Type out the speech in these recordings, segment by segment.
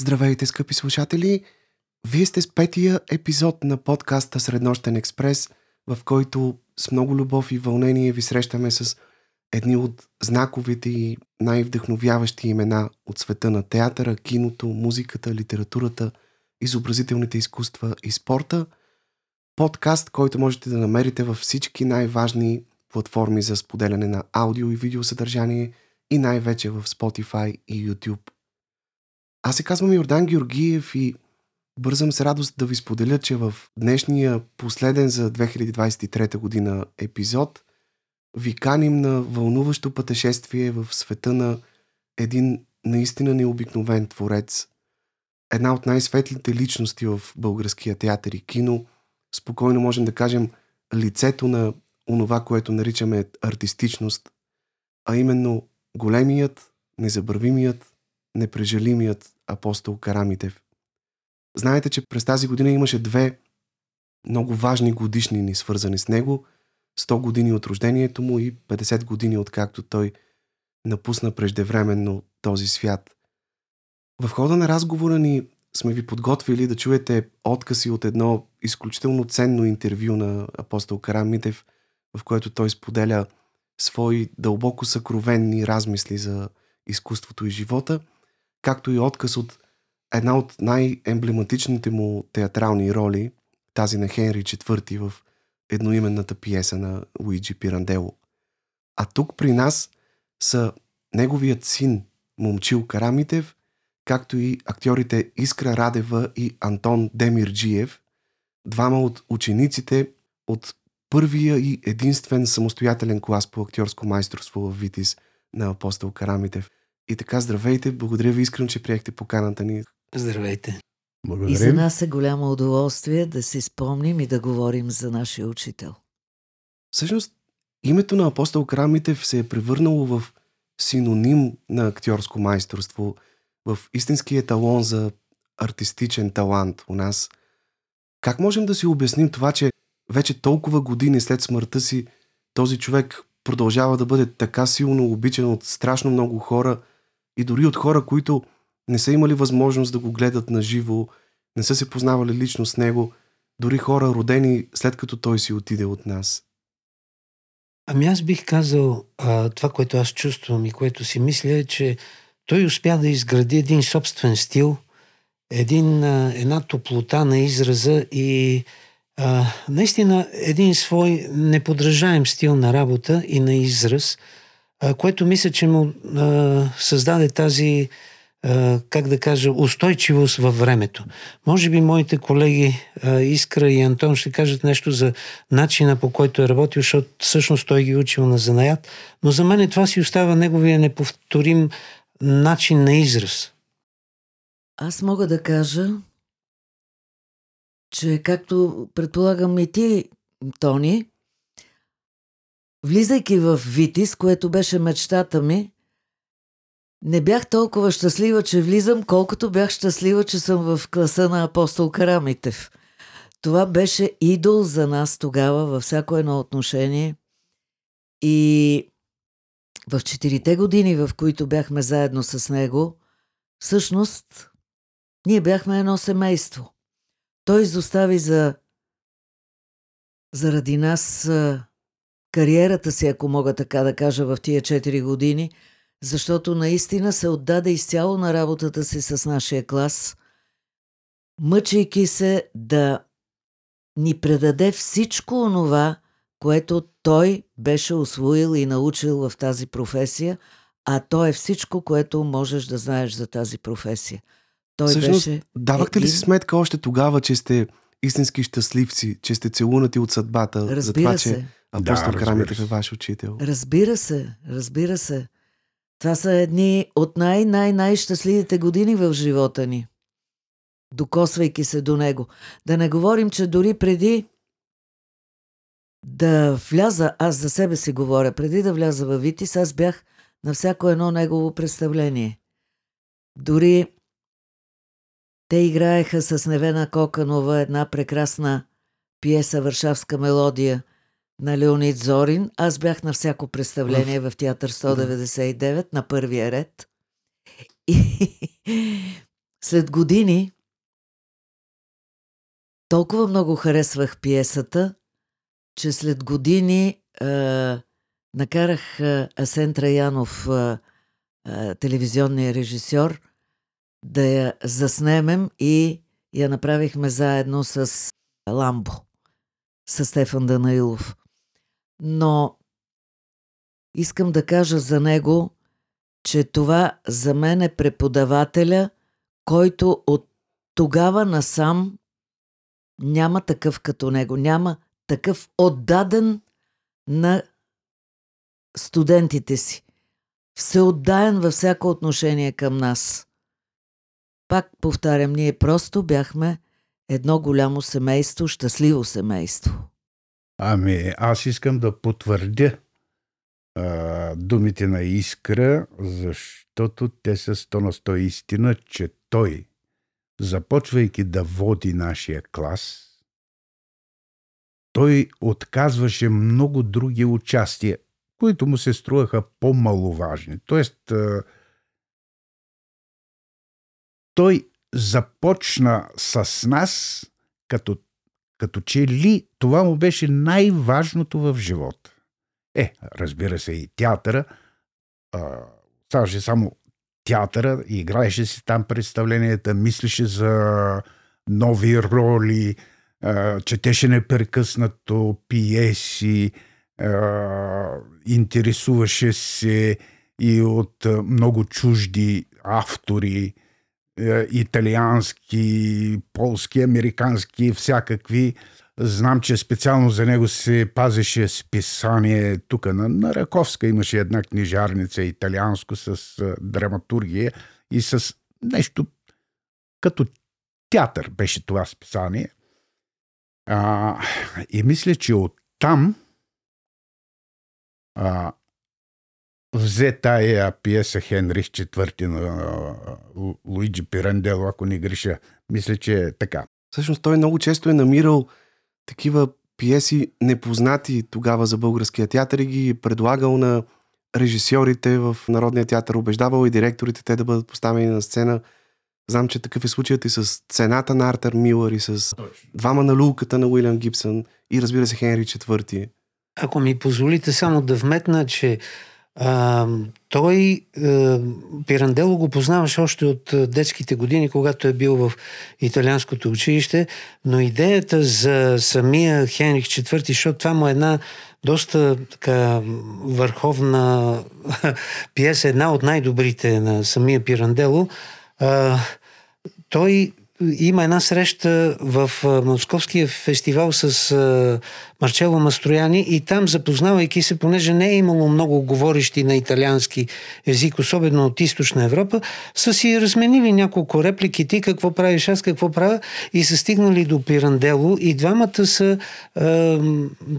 Здравейте, скъпи слушатели! Вие сте с петия епизод на подкаста Среднощен експрес, в който с много любов и вълнение ви срещаме с едни от знаковите и най-вдъхновяващи имена от света на театъра, киното, музиката, литературата, изобразителните изкуства и спорта. Подкаст, който можете да намерите във всички най-важни платформи за споделяне на аудио и видео съдържание и най-вече в Spotify и YouTube. Аз се казвам Йордан Георгиев и бързам с радост да ви споделя, че в днешния последен за 2023 година епизод ви каним на вълнуващо пътешествие в света на един наистина необикновен творец, една от най-светлите личности в българския театър и кино, спокойно можем да кажем лицето на онова, което наричаме артистичност, а именно големият, незабравимият, непрежалимият апостол Карамитев. Знаете, че през тази година имаше две много важни годишнини, свързани с него. 100 години от рождението му и 50 години откакто той напусна преждевременно този свят. В хода на разговора ни сме ви подготвили да чуете откази от едно изключително ценно интервю на апостол Карамитев, в което той споделя свои дълбоко съкровенни размисли за изкуството и живота – както и отказ от една от най-емблематичните му театрални роли, тази на Хенри IV в едноименната пиеса на Луиджи Пирандело. А тук при нас са неговият син Момчил Карамитев, както и актьорите Искра Радева и Антон Демирджиев, двама от учениците от първия и единствен самостоятелен клас по актьорско майсторство в Витис на апостол Карамитев – и така, здравейте, благодаря ви искрено, че приехте поканата ни. Здравейте. Благодарим. И за нас е голямо удоволствие да си спомним и да говорим за нашия учител. Всъщност, името на апостол Крамитев се е превърнало в синоним на актьорско майсторство, в истински еталон за артистичен талант у нас. Как можем да си обясним това, че вече толкова години след смъртта си този човек продължава да бъде така силно обичан от страшно много хора – и дори от хора, които не са имали възможност да го гледат на живо, не са се познавали лично с него, дори хора родени след като той си отиде от нас. Ами аз бих казал, а, това, което аз чувствам и което си мисля е, че той успя да изгради един собствен стил, един, а, една топлота на израза и а, наистина един свой неподражаем стил на работа и на израз – което мисля, че му а, създаде тази, а, как да кажа, устойчивост във времето. Може би моите колеги а, Искра и Антон ще кажат нещо за начина по който е работил, защото всъщност той ги е учил на занаят, но за мен това си остава неговия неповторим начин на израз. Аз мога да кажа, че както предполагам и ти, Тони, Влизайки в Витис, което беше мечтата ми, не бях толкова щастлива, че влизам, колкото бях щастлива, че съм в класа на апостол Карамитев. Това беше идол за нас тогава във всяко едно отношение. И в четирите години, в които бяхме заедно с него, всъщност ние бяхме едно семейство. Той изостави за заради нас кариерата си, ако мога така да кажа, в тия 4 години, защото наистина се отдаде изцяло на работата си с нашия клас, мъчейки се да ни предаде всичко онова, което той беше освоил и научил в тази професия, а то е всичко, което можеш да знаеш за тази професия. Той Всъщност, беше... давахте ли си сметка още тогава, че сте истински щастливци, че сте целунати от съдбата Разбира за това, се. че Апостол да, Карамитев е ваш учител. Разбира се, разбира се. Това са едни от най-най-най-щастливите години в живота ни. Докосвайки се до него. Да не говорим, че дори преди да вляза, аз за себе си говоря, преди да вляза във Витис, аз бях на всяко едно негово представление. Дори те играеха с Невена Коканова една прекрасна пиеса Варшавска мелодия на Леонид Зорин. Аз бях на всяко представление в, Театър 199 на първия ред. И След години толкова много харесвах пиесата, че след години а, накарах а, Асен Траянов, а, а, телевизионния режисьор, да я заснемем и я направихме заедно с Ламбо, с Стефан Данаилов. Но искам да кажа за него, че това за мен е преподавателя, който от тогава насам няма такъв като него, няма такъв отдаден на студентите си. Всеотдаен във всяко отношение към нас. Пак повтарям, ние просто бяхме едно голямо семейство, щастливо семейство. Ами, аз искам да потвърдя а, думите на Искра, защото те са сто на сто истина, че той, започвайки да води нашия клас, той отказваше много други участия, които му се струваха по-маловажни. Тоест, а, той започна с нас, като, като че ли това му беше най-важното в живота. Е, разбира се, и театъра. Ставаше само театъра, играеше си там представленията, мислеше за нови роли, а, четеше непрекъснато пиеси, а, интересуваше се и от много чужди автори, италиански, полски, американски, всякакви. Знам, че специално за него се пазеше списание тук на, на Раковска. Имаше една книжарница италианско с а, драматургия и с нещо като театър беше това списание. А, и мисля, че оттам а, взе тая пиеса Хенрих IV на Луиджи Пирандело, ако не греша. Мисля, че е така. Всъщност той много често е намирал такива пиеси непознати тогава за българския театър и ги предлагал на режисьорите в Народния театър, убеждавал и директорите те да бъдат поставени на сцена. Знам, че такъв е случаят и с цената на Артер Милър и с двама на лулката на Уилям Гибсън и разбира се Хенри IV. Ако ми позволите само да вметна, че той, а, Пирандело го познаваше още от детските години, когато е бил в италианското училище, но идеята за самия Хенрих IV, защото това му е една доста така върховна пиеса, една от най-добрите на самия Пирандело, а, той има една среща в Московския фестивал с Марчело Мастрояни и там, запознавайки се, понеже не е имало много говорещи на италиански език, особено от източна Европа, са си разменили няколко реплики, ти какво правиш, аз какво правя? И са стигнали до Пирандело и двамата са, е,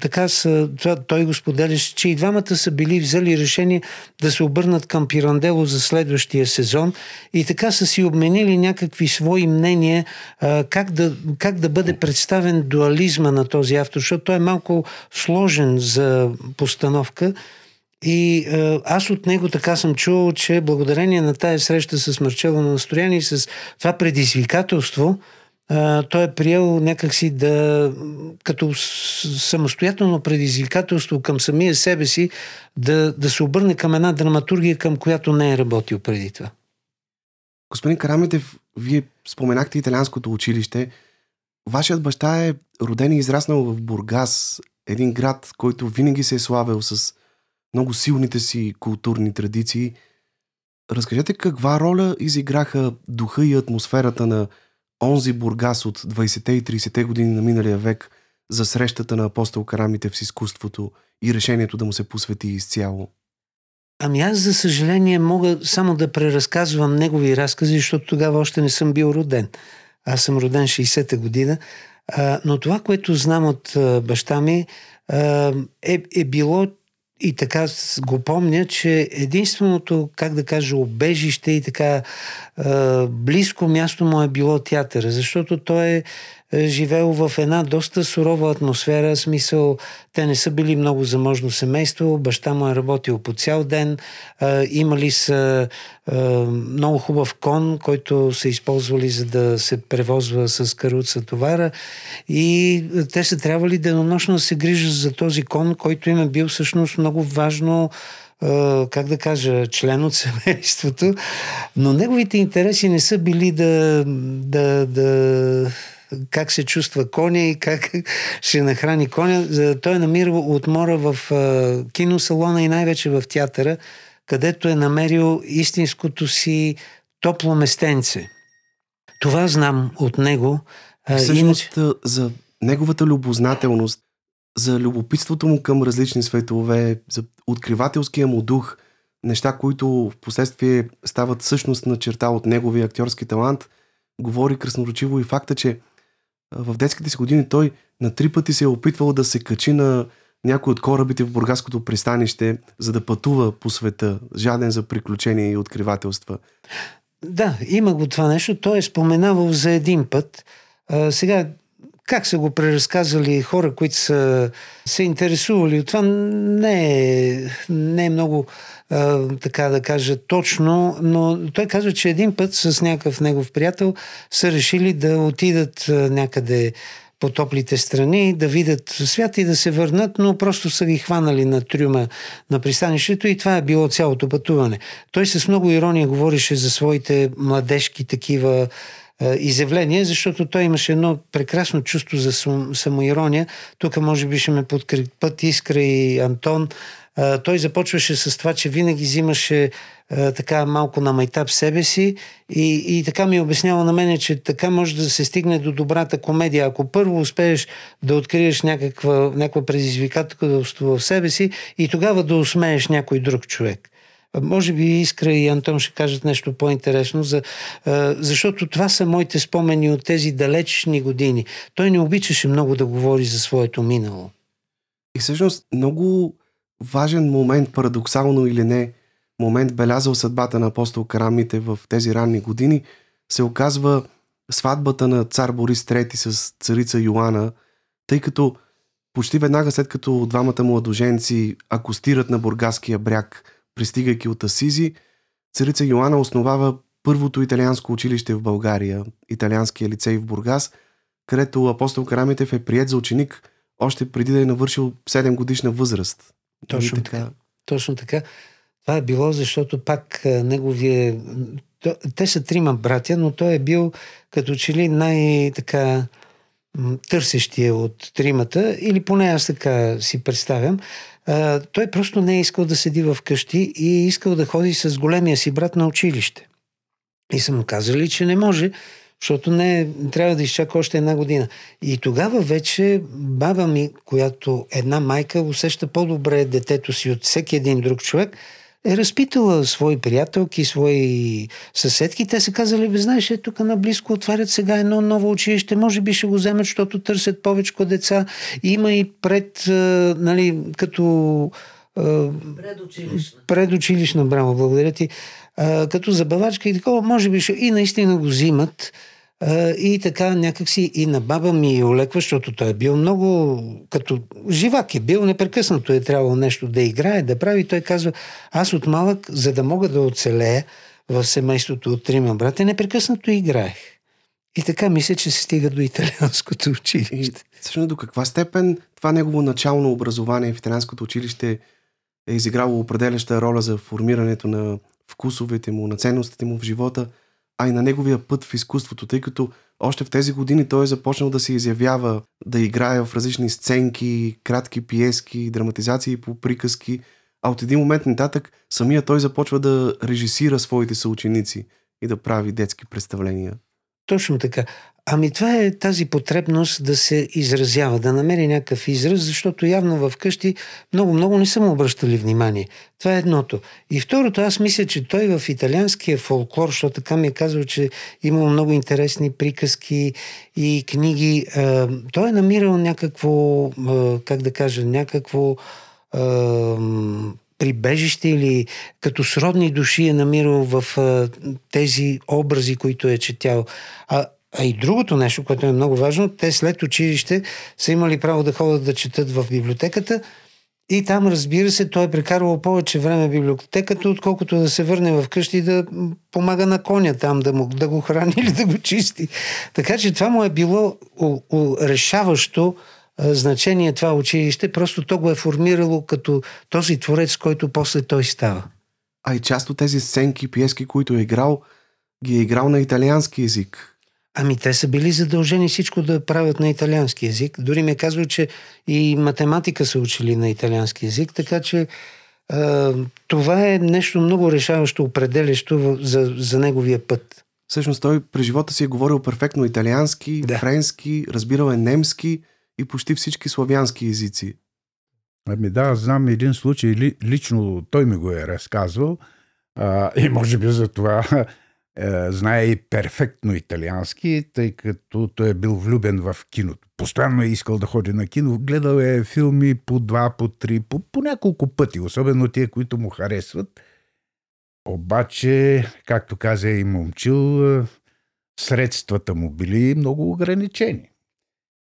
така са, той го споделяше, че и двамата са били взели решение да се обърнат към Пирандело за следващия сезон. И така са си обменили някакви свои мнения е, как, да, как да бъде представен дуализма на този автор, защото той е малко сложен за постановка. И е, аз от него така съм чул, че благодарение на тая среща с Марчело на Настояни и с това предизвикателство, е, той е приел някакси да, като самостоятелно предизвикателство към самия себе си, да, да се обърне към една драматургия, към която не е работил преди това. Господин Карамитев, вие споменахте италианското училище. Вашият баща е роден и израснал в Бургас, един град, който винаги се е славил с много силните си културни традиции. Разкажете каква роля изиграха духа и атмосферата на онзи Бургас от 20-те и 30-те години на миналия век за срещата на апостол Карамите с изкуството и решението да му се посвети изцяло. Ами аз, за съжаление, мога само да преразказвам негови разкази, защото тогава още не съм бил роден. Аз съм роден 60-та година. А, но това, което знам от а, баща ми, а, е, е било и така го помня, че единственото, как да кажа, обежище и така е, близко място му е било театъра, защото той е живеел в една доста сурова атмосфера, смисъл те не са били много заможно семейство, баща му е работил по цял ден, а, имали са а, много хубав кон, който са използвали за да се превозва с каруца товара. И те са трябвали денонощно да се грижат за този кон, който им е бил всъщност много важно как да кажа, член от семейството, но неговите интереси не са били да, да, да как се чувства коня и как ще нахрани коня. Той е намирал отмора в киносалона и най-вече в театъра, където е намерил истинското си топло местенце. Това знам от него. Всъщност иначе... за неговата любознателност, за любопитството му към различни светове, за откривателския му дух, неща, които в последствие стават всъщност на черта от неговия актьорски талант, говори красноречиво и факта, че в детските си години той на три пъти се е опитвал да се качи на някой от корабите в Бургаското пристанище, за да пътува по света, жаден за приключения и откривателства. Да, има го това нещо. Той е споменавал за един път. А, сега, как са го преразказали хора, които са се интересували от това, не е, не е много така да кажа точно, но той казва, че един път с някакъв негов приятел са решили да отидат някъде по топлите страни, да видят свята и да се върнат, но просто са ги хванали на трюма на пристанището и това е било цялото пътуване. Той с много ирония говореше за своите младежки такива изявления, защото той имаше едно прекрасно чувство за самоирония. Тук може би ще ме подкрепят Искра и Антон той започваше с това, че винаги взимаше така малко на майтап себе си и, и така ми обяснява на мене, че така може да се стигне до добрата комедия. Ако първо успееш да откриеш някаква, някаква предизвикателство в себе си и тогава да усмееш някой друг човек. Може би Искра и Антон ще кажат нещо по-интересно, за, защото това са моите спомени от тези далечни години. Той не обичаше много да говори за своето минало. И всъщност много важен момент, парадоксално или не, момент белязал съдбата на апостол Карамите в тези ранни години, се оказва сватбата на цар Борис III с царица Йоанна, тъй като почти веднага след като двамата младоженци акустират на Бургаския бряг, пристигайки от Асизи, царица Йоанна основава първото италианско училище в България, италианския лицей в Бургас, където апостол Карамитев е прият за ученик още преди да е навършил 7 годишна възраст. Точно така. така. Точно така. Това е било, защото пак неговия... Те са трима братя, но той е бил като че ли най-така търсещия от тримата, или поне аз така си представям. А, той просто не е искал да седи в къщи и е искал да ходи с големия си брат на училище. И са му казали, че не може, защото не трябва да изчака още една година. И тогава вече баба ми, която една майка усеща по-добре детето си от всеки един друг човек, е разпитала свои приятелки, свои съседки. Те са казали, бе, знаеш, е, тук наблизко отварят сега едно ново училище, може би ще го вземат, защото търсят повече деца. Има и пред, нали, като... Предучилищна. Предучилищна, браво, благодаря ти. Като забавачка и такова, може би ще... И наистина го взимат. И така някакси и на баба ми олеква, защото той е бил много като живак е бил, непрекъснато е трябвало нещо да играе, да прави. Той казва, аз от малък, за да мога да оцелея в семейството от трима брата, непрекъснато играех. И така мисля, че се стига до италианското училище. Всъщност до каква степен това негово начално образование в италианското училище е изиграло определяща роля за формирането на вкусовете му, на ценностите му в живота – а и на неговия път в изкуството, тъй като още в тези години той е започнал да се изявява, да играе в различни сценки, кратки пиески, драматизации по приказки, а от един момент нататък самия той започва да режисира своите съученици и да прави детски представления. Точно така. Ами това е тази потребност да се изразява, да намери някакъв израз, защото явно в къщи много-много не са му обръщали внимание. Това е едното. И второто, аз мисля, че той в италианския фолклор, защото така ми е казал, че имал много интересни приказки и книги, той е намирал някакво, как да кажа, някакво прибежище или като сродни души е намирал в тези образи, които е четял. А, а и другото нещо, което е много важно, те след училище са имали право да ходят да четат в библиотеката и там, разбира се, той е прекарвал повече време в библиотеката, отколкото да се върне вкъщи и да помага на коня там, да, му, да го храни или да го чисти. Така че това му е било решаващо значение това училище, просто то го е формирало като този творец, който после той става. А и част от тези сценки, пиески, които е играл, ги е играл на италиански язик. Ами те са били задължени всичко да правят на италиански язик. Дори ми е казал, че и математика са учили на италиански язик, така че а, това е нещо много решаващо, определящо за, за неговия път. Всъщност той през живота си е говорил перфектно италиански, да. френски, разбирал е немски и почти всички славянски езици. Ами да, знам един случай, лично той ми го е разказвал а, и може би за това е, знае и перфектно италиански, тъй като той е бил влюбен в киното. Постоянно е искал да ходи на кино. Гледал е филми по два, по три, по, по няколко пъти, особено тия, които му харесват. Обаче, както каза и момчил, е, средствата му били много ограничени.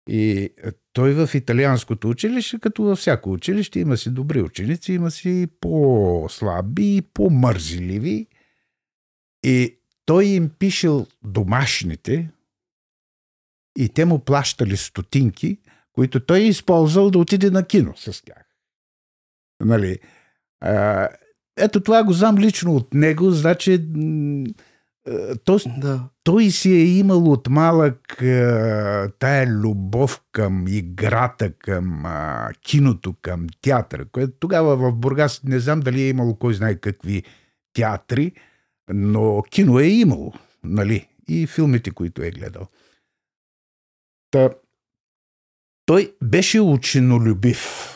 И той в италианското училище, като във всяко училище, има си добри ученици, има си по-слаби, по-мързеливи. И той им пишел домашните и те му плащали стотинки, които той е използвал да отиде на кино с тях. Нали? А, ето това го знам лично от него, значи то, да. той си е имал от малък а, тая любов към играта, към а, киното, към театъра, което тогава в Бургас не знам дали е имало кой знае какви театри, но кино е имало, нали? И филмите, които е гледал. Та, той беше ученолюбив.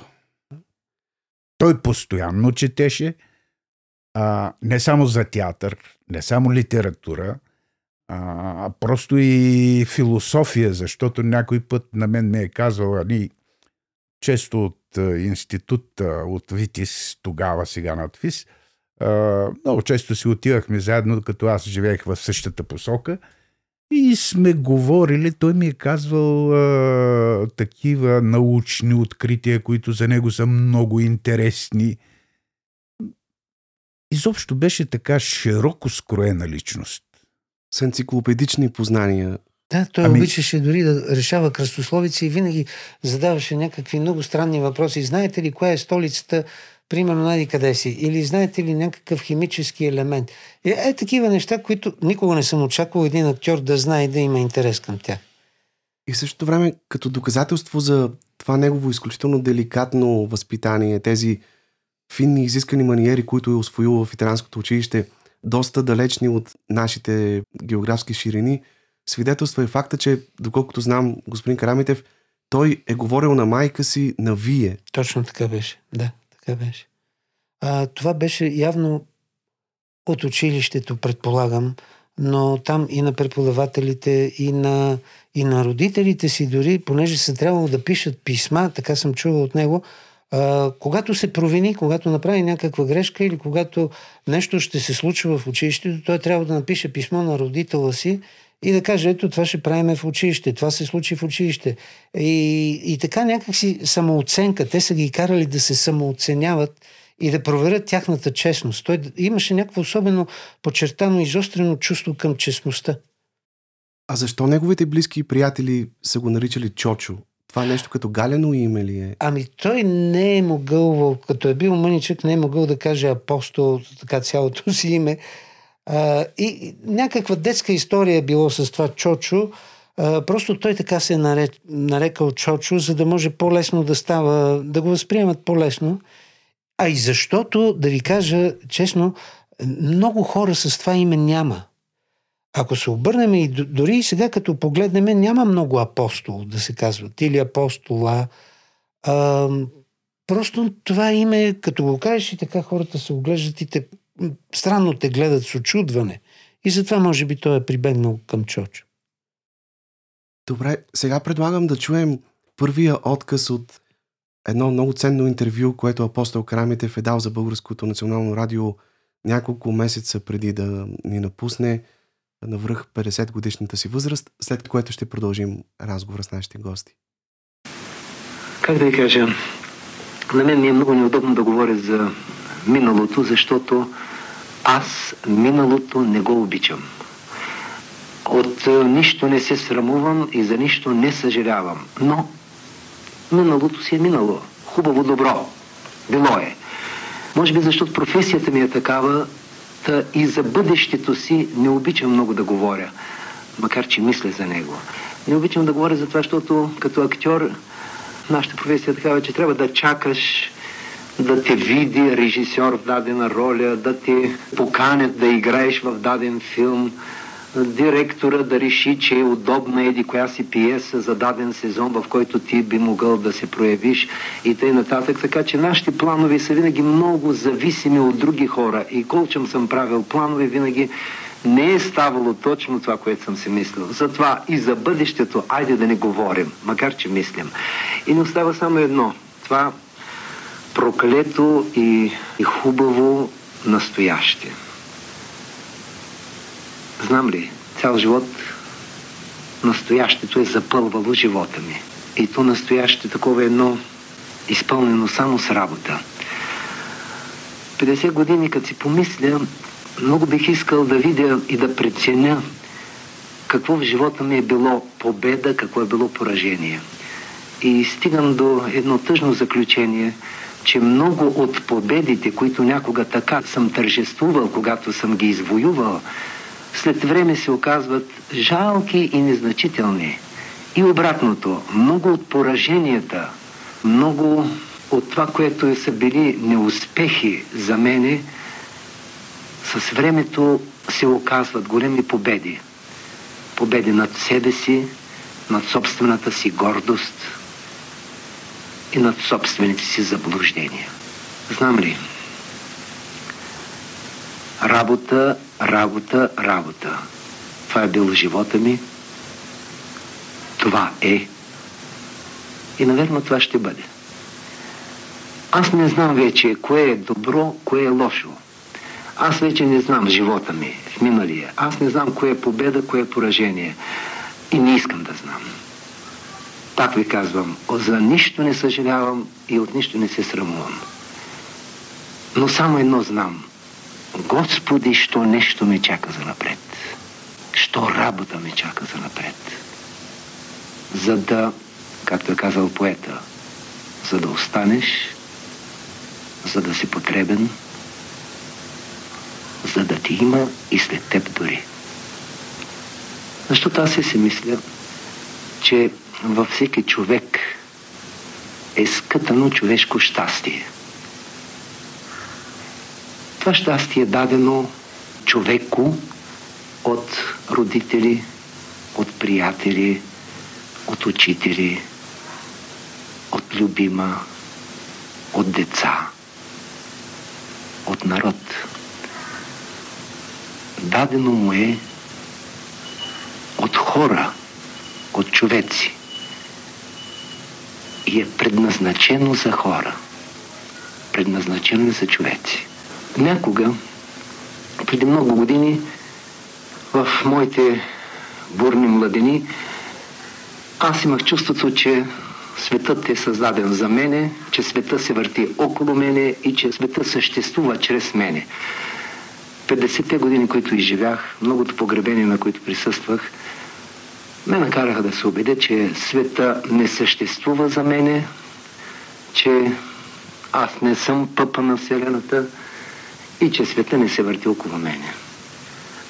Той постоянно четеше, а, не само за театър, не само литература, а просто и философия, защото някой път на мен ме е казал, ани, често от институт, от ВИТИС, тогава сега надвис, много често си отивахме заедно, като аз живеех в същата посока и сме говорили, той ми е казвал а, такива научни открития, които за него са много интересни. Изобщо беше така широко скроена личност. С енциклопедични познания. Да, той ами... обичаше дори да решава кръстословици и винаги задаваше някакви много странни въпроси. Знаете ли коя е столицата примерно найди къде си, или знаете ли някакъв химически елемент. Е, е такива неща, които никога не съм очаквал един актьор да знае и да има интерес към тях. И в същото време, като доказателство за това негово изключително деликатно възпитание, тези финни изискани маниери, които е освоил в италянското училище, доста далечни от нашите географски ширини, свидетелства е факта, че, доколкото знам, господин Карамитев, той е говорил на майка си на вие. Точно така беше, да. Така беше. А, това беше явно от училището, предполагам, но там и на преподавателите, и на, и на родителите си дори, понеже са трябвало да пишат писма, така съм чувал от него, а, когато се провини, когато направи някаква грешка или когато нещо ще се случва в училището, той трябва да напише писмо на родителя си и да каже, ето това ще правиме в училище, това се случи в училище. И, и така някакси самооценка, те са ги карали да се самооценяват и да проверят тяхната честност. Той имаше някакво особено подчертано, изострено чувство към честността. А защо неговите близки и приятели са го наричали Чочо? Това нещо като галено име ли е? Ами той не е могъл, като е бил мъничък, не е могъл да каже апостол, така цялото си име. И някаква детска история е било с това Чочо. Просто той така се е нарек, нарекал Чочо, за да може по-лесно да става, да го възприемат по-лесно. А и защото, да ви кажа честно, много хора с това име няма. Ако се обърнем и дори и сега, като погледнем, няма много апостол, да се казват, или апостола. А, просто това име, като го кажеш и така хората се оглеждат и те странно те гледат с очудване. И затова може би той е прибегнал към Чочо. Добре, сега предлагам да чуем първия отказ от едно много ценно интервю, което апостол Карамитев е дал за Българското национално радио няколко месеца преди да ни напусне на връх 50 годишната си възраст, след което ще продължим разговора с нашите гости. Как да ви кажа, на мен ми е много неудобно да говоря за миналото, защото аз миналото не го обичам. От е, нищо не се срамувам и за нищо не съжалявам. Но миналото си е минало. Хубаво, добро. Било е. Може би защото професията ми е такава, та и за бъдещето си не обичам много да говоря, макар че мисля за него. Не обичам да говоря за това, защото като актьор нашата професия е такава, че трябва да чакаш да те види режисьор в дадена роля, да те поканят да играеш в даден филм, директора да реши, че е удобна еди коя си пиеса за даден сезон, в който ти би могъл да се проявиш и т.н. нататък. Така че нашите планове са винаги много зависими от други хора. И колчем съм правил планове, винаги не е ставало точно това, което съм си мислил. Затова и за бъдещето, айде да не говорим, макар че мислим. И не остава само едно. Това проклето и, и хубаво настояще. Знам ли, цял живот настоящето е запълвало живота ми. И то настояще такова едно изпълнено само с работа. 50 години, като си помисля, много бих искал да видя и да преценя какво в живота ми е било победа, какво е било поражение. И стигам до едно тъжно заключение, че много от победите, които някога така съм тържествувал, когато съм ги извоювал, след време се оказват жалки и незначителни. И обратното, много от пораженията, много от това, което са били неуспехи за мене, с времето се оказват големи победи. Победи над себе си, над собствената си гордост и над собствените си заблуждения. Знам ли? Работа, работа, работа. Това е било живота ми. Това е. И, наверно, това ще бъде. Аз не знам вече кое е добро, кое е лошо. Аз вече не знам живота ми в миналия. Аз не знам кое е победа, кое е поражение. И не искам да знам. Пак ви казвам, за нищо не съжалявам и от нищо не се срамувам. Но само едно знам. Господи, що нещо ме чака за напред. Що работа ме чака за напред. За да, както е казал поета, за да останеш, за да си потребен, за да ти има и след теб дори. Защото аз си мисля, че във всеки човек е скътано човешко щастие. Това щастие е дадено човеку от родители, от приятели, от учители, от любима, от деца, от народ. Дадено му е от хора, от човеци и е предназначено за хора. Предназначено е за човеци. Някога, преди много години, в моите бурни младени, аз имах чувството, че светът е създаден за мене, че света се върти около мене и че света съществува чрез мене. 50-те години, които изживях, многото погребения, на които присъствах, ме накараха да се убедя, че света не съществува за мене, че аз не съм пъпа на Вселената и че света не се върти около мене.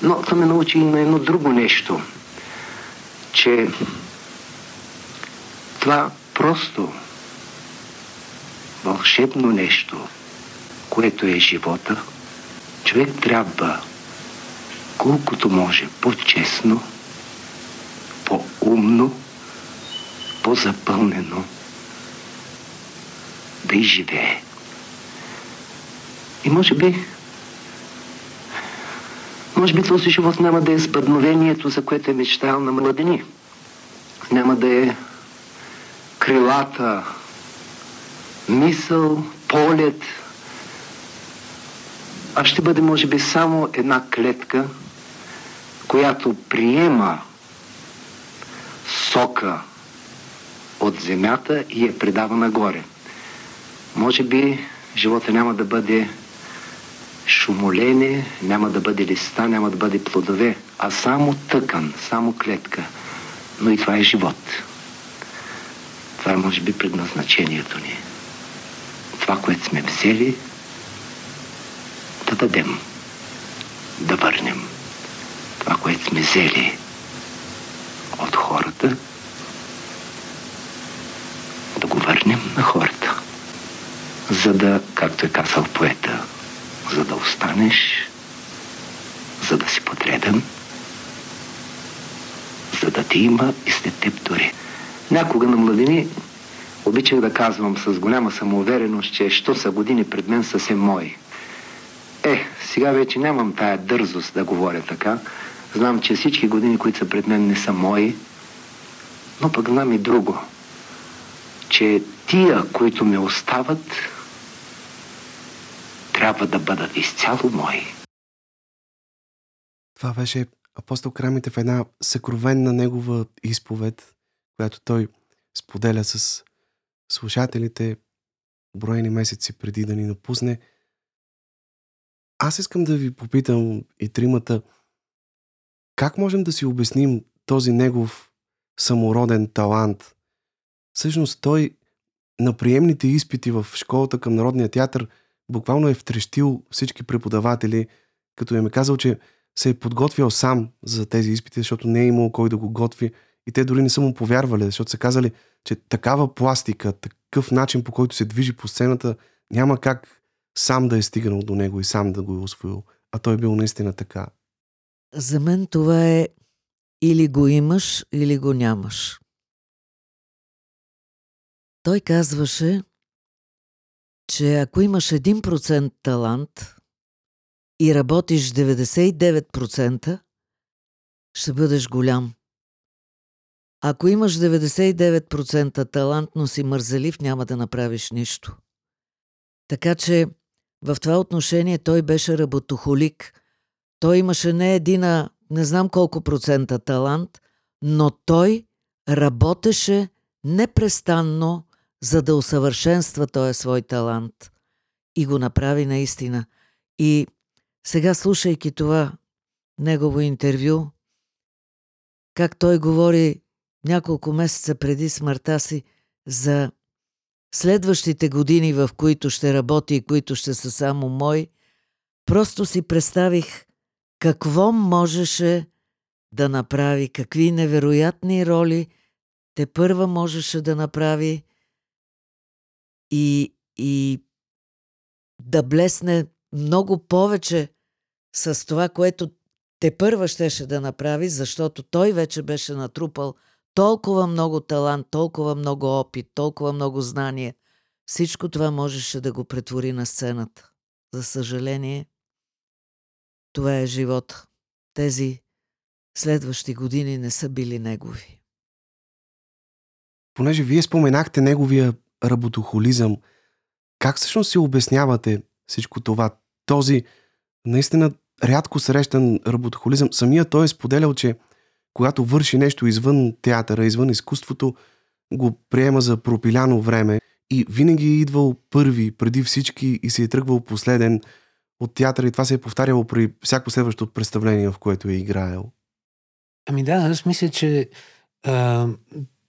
Но това ме научи и на едно друго нещо, че това просто вълшебно нещо, което е живота, човек трябва колкото може по-честно по-умно, по-запълнено да изживее. И може би, може би този живот няма да е сбъдновението, за което е мечтал на младени. Няма да е крилата мисъл, полет, а ще бъде, може би, само една клетка, която приема сока от земята и я предава нагоре. Може би живота няма да бъде шумолене, няма да бъде листа, няма да бъде плодове, а само тъкан, само клетка. Но и това е живот. Това е, може би, предназначението ни. Това, което сме взели, да дадем, да върнем. Това, което сме взели от хората, да го върнем на хората. За да, както е казал поета, за да останеш, за да си подреден, за да ти има и след теб дори. Някога на младини обичах да казвам с голяма самоувереност, че що са години пред мен са се мои. Е, сега вече нямам тая дързост да говоря така. Знам, че всички години, които са пред мен, не са мои, но пък знам и друго. Че тия, които ме остават, трябва да бъдат изцяло мои. Това беше апостол Крамите в една съкровенна негова изповед, която той споделя с слушателите броени месеци преди да ни напусне. Аз искам да ви попитам и тримата, как можем да си обясним този негов самороден талант? Всъщност той на приемните изпити в школата към Народния театър буквално е втрещил всички преподаватели, като им е казал, че се е подготвял сам за тези изпити, защото не е имал кой да го готви. И те дори не са му повярвали, защото са казали, че такава пластика, такъв начин по който се движи по сцената, няма как сам да е стигнал до него и сам да го е освоил. А той е бил наистина така. За мен това е или го имаш, или го нямаш. Той казваше, че ако имаш 1% талант и работиш 99%, ще бъдеш голям. Ако имаш 99% талант, но си мързелив, няма да направиш нищо. Така че в това отношение той беше работохолик. Той имаше не един, а не знам колко процента талант, но той работеше непрестанно, за да усъвършенства този свой талант. И го направи наистина. И сега, слушайки това негово интервю, как той говори няколко месеца преди смъртта си за следващите години, в които ще работи и които ще са само мои, просто си представих какво можеше да направи, какви невероятни роли те първа можеше да направи и, и да блесне много повече с това, което те първа щеше да направи, защото той вече беше натрупал толкова много талант, толкова много опит, толкова много знание. Всичко това можеше да го претвори на сцената. За съжаление, това е живот. Тези следващи години не са били негови. Понеже вие споменахте неговия работохолизъм, как всъщност си обяснявате всичко това? Този наистина рядко срещан работохолизъм. Самия той е споделял, че когато върши нещо извън театъра, извън изкуството, го приема за пропиляно време и винаги е идвал първи, преди всички и се е тръгвал последен от театъра и това се е повтаряло при всяко следващо представление, в което е играел. Ами да, аз мисля, че а,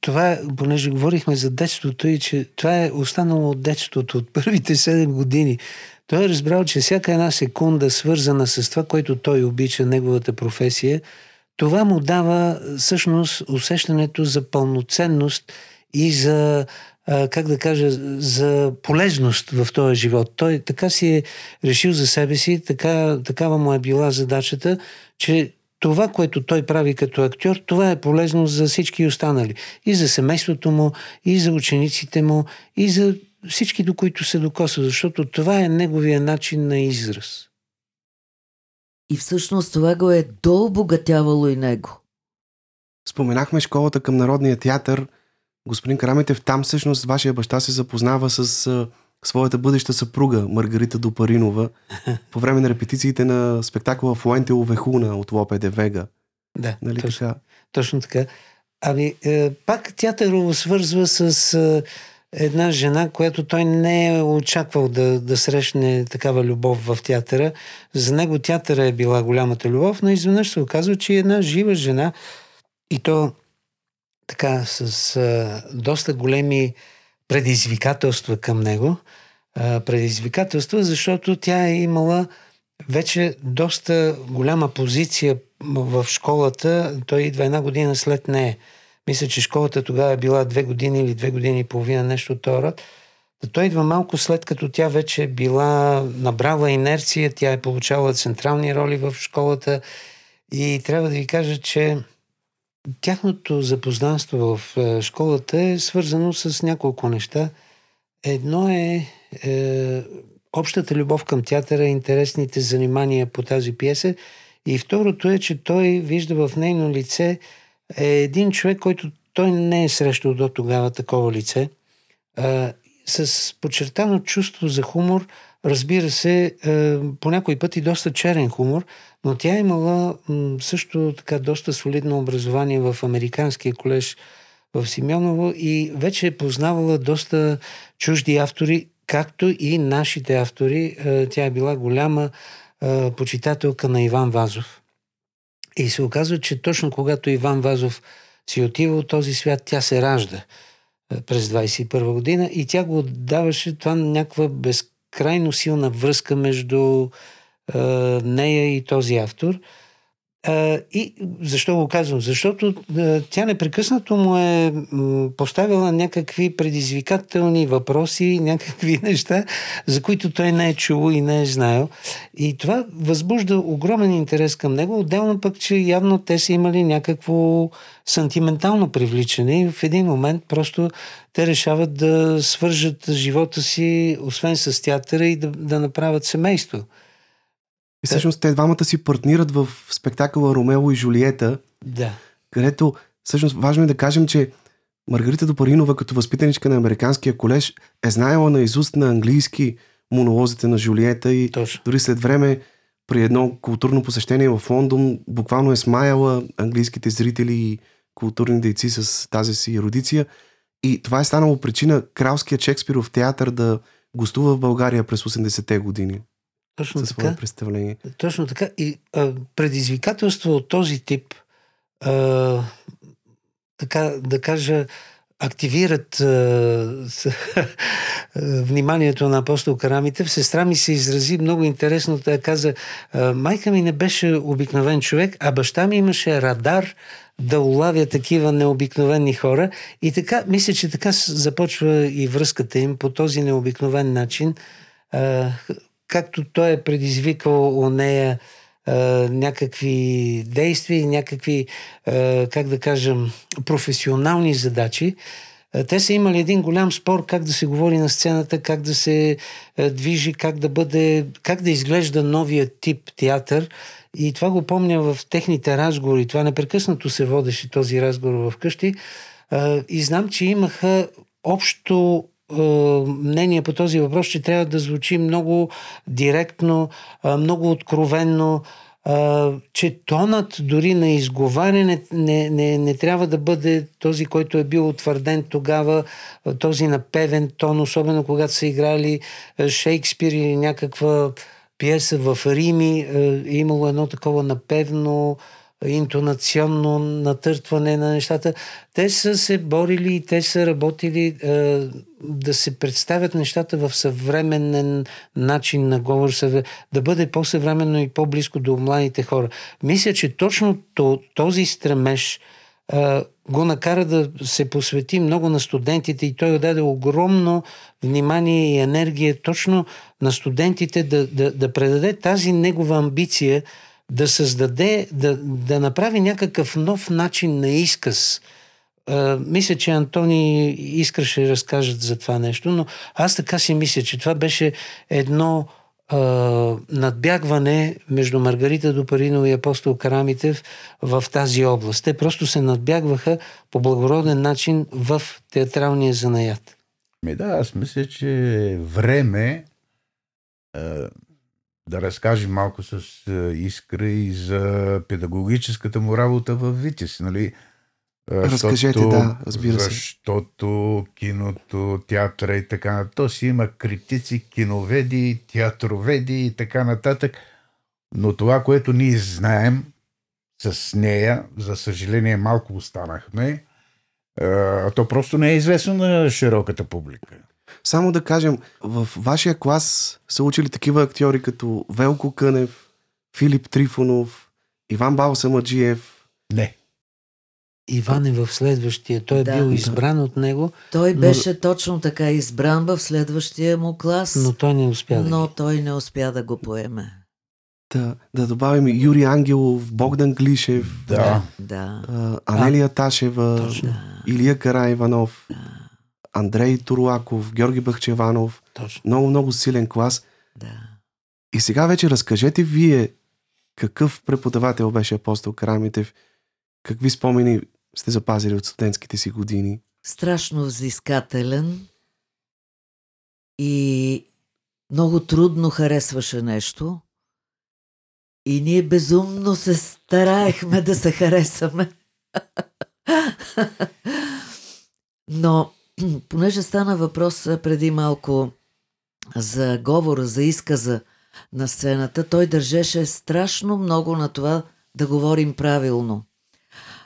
това, понеже говорихме за детството и че това е останало от детството, от първите 7 години. Той е разбрал, че всяка една секунда, свързана с това, което той обича, неговата професия, това му дава всъщност усещането за пълноценност и за, как да кажа, за полезност в този живот. Той така си е решил за себе си, така, такава му е била задачата, че това, което той прави като актьор, това е полезно за всички останали. И за семейството му, и за учениците му, и за всички, до които се докосва, защото това е неговия начин на израз. И всъщност това го е дообогатявало и него. Споменахме школата към Народния театър. Господин Карамитев, там всъщност вашия баща се запознава с а, своята бъдеща съпруга Маргарита Допаринова по време на репетициите на спектакъла Фуенте Овехуна от Лопе де Вега. Да, Нали точно, така? точно така. Ами, е, пак театър свързва с е, една жена, която той не е очаквал да, да срещне такава любов в театъра. За него театъра е била голямата любов, но изведнъж се оказва, че е една жива жена и то така с а, доста големи предизвикателства към него. А, предизвикателства, защото тя е имала вече доста голяма позиция в школата. Той идва една година след нея. Мисля, че школата тогава е била две години или две години и половина, нещо от род. Той идва малко след като тя вече била набрала инерция, тя е получавала централни роли в школата и трябва да ви кажа, че тяхното запознанство в е, школата е свързано с няколко неща. Едно е, е общата любов към театъра, интересните занимания по тази пиеса и второто е, че той вижда в нейно лице е един човек, който той не е срещал до тогава такова лице, а, с подчертано чувство за хумор, разбира се, а, по някой път и доста черен хумор, но тя е имала също така доста солидно образование в Американския колеж в Симеоново и вече е познавала доста чужди автори, както и нашите автори. А, тя е била голяма почитателка на Иван Вазов. И се оказва, че точно когато Иван Вазов си отива от този свят, тя се ражда е, през 21 година и тя го даваше това някаква безкрайно силна връзка между е, нея и този автор. И защо го казвам? Защото тя непрекъснато му е поставила някакви предизвикателни въпроси, някакви неща, за които той не е чул и не е знаел. И това възбужда огромен интерес към него. Отделно пък, че явно те са имали някакво сантиментално привличане и в един момент просто те решават да свържат живота си, освен с театъра и да, да направят семейство. И всъщност те двамата си партнират в спектакъла Ромео и Жулиета, Да. където всъщност важно е да кажем, че Маргарита Допаринова като възпитаничка на Американския колеж е знаела на изуст на английски монолозите на Жулиета и Точно. дори след време при едно културно посещение в Лондон буквално е смаяла английските зрители и културни дейци с тази си ерудиция. И това е станало причина Кралският Шекспиров театър да гостува в България през 80-те години Точно със така. представление. Точно така. И а, предизвикателство от този тип, а, така да кажа, активират а, с, вниманието на апостол Карамитев. Сестра ми се изрази много интересно. Тя каза, а, майка ми не беше обикновен човек, а баща ми имаше радар да улавя такива необикновени хора. И така, мисля, че така започва и връзката им по този необикновен начин. А, както той е предизвикал у нея а, някакви действия някакви, а, как да кажем, професионални задачи. Те са имали един голям спор как да се говори на сцената, как да се движи, как да бъде, как да изглежда новия тип театър. И това го помня в техните разговори. Това непрекъснато се водеше този разговор вкъщи. И знам, че имаха общо мнение по този въпрос, че трябва да звучи много директно, много откровенно, че тонът дори на изговаряне не, не, не трябва да бъде този, който е бил утвърден тогава, този напевен тон, особено когато са играли Шейкспир или някаква пиеса в Рими, е имало едно такова напевно, интонационно натъртване на нещата. Те са се борили и те са работили е, да се представят нещата в съвременен начин на говор, да бъде по-съвременно и по-близко до младите хора. Мисля, че точно то- този стремеж а, го накара да се посвети много на студентите и той даде огромно внимание и енергия точно на студентите да, да, да предаде тази негова амбиция да създаде, да, да направи някакъв нов начин на изказ. А, мисля, че Антони искаше да разкажат за това нещо, но аз така си мисля, че това беше едно а, надбягване между Маргарита Допаринова и апостол Карамитев в тази област. Те просто се надбягваха по благороден начин в театралния занаят. Ми да, аз мисля, че е време да разкажем малко с е, искра и за педагогическата му работа в Витис, нали? Е, Разкажете, да, разбира се. Защото киното, театъра и така нататък, то си има критици, киноведи, театроведи и така нататък. Но това, което ние знаем с нея, за съжаление малко останахме, а то просто не е известно на широката публика. Само да кажем, в вашия клас са учили такива актьори като Велко Кънев, Филип Трифонов, Иван Балсамаджиев. Не. Иван е в следващия. Той е Да. бил избран от него, Той Но- беше точно така избран в следващия му клас, но той не успя да но той не успя да го поеме. Да, да добавим и Юрий Ангелов, Богдан Глишев, Да. Да. Анелия Ташева, Точно. Илия Караиванов, Андрей Турулаков, Георги Бахчеванов. Точно. Много, много силен клас. Да. И сега вече разкажете вие какъв преподавател беше апостол Карамитев, какви спомени сте запазили от студентските си години. Страшно взискателен и много трудно харесваше нещо. И ние безумно се стараехме да се харесаме. Но, понеже стана въпрос преди малко за говора, за изказа на сцената, той държеше страшно много на това да говорим правилно.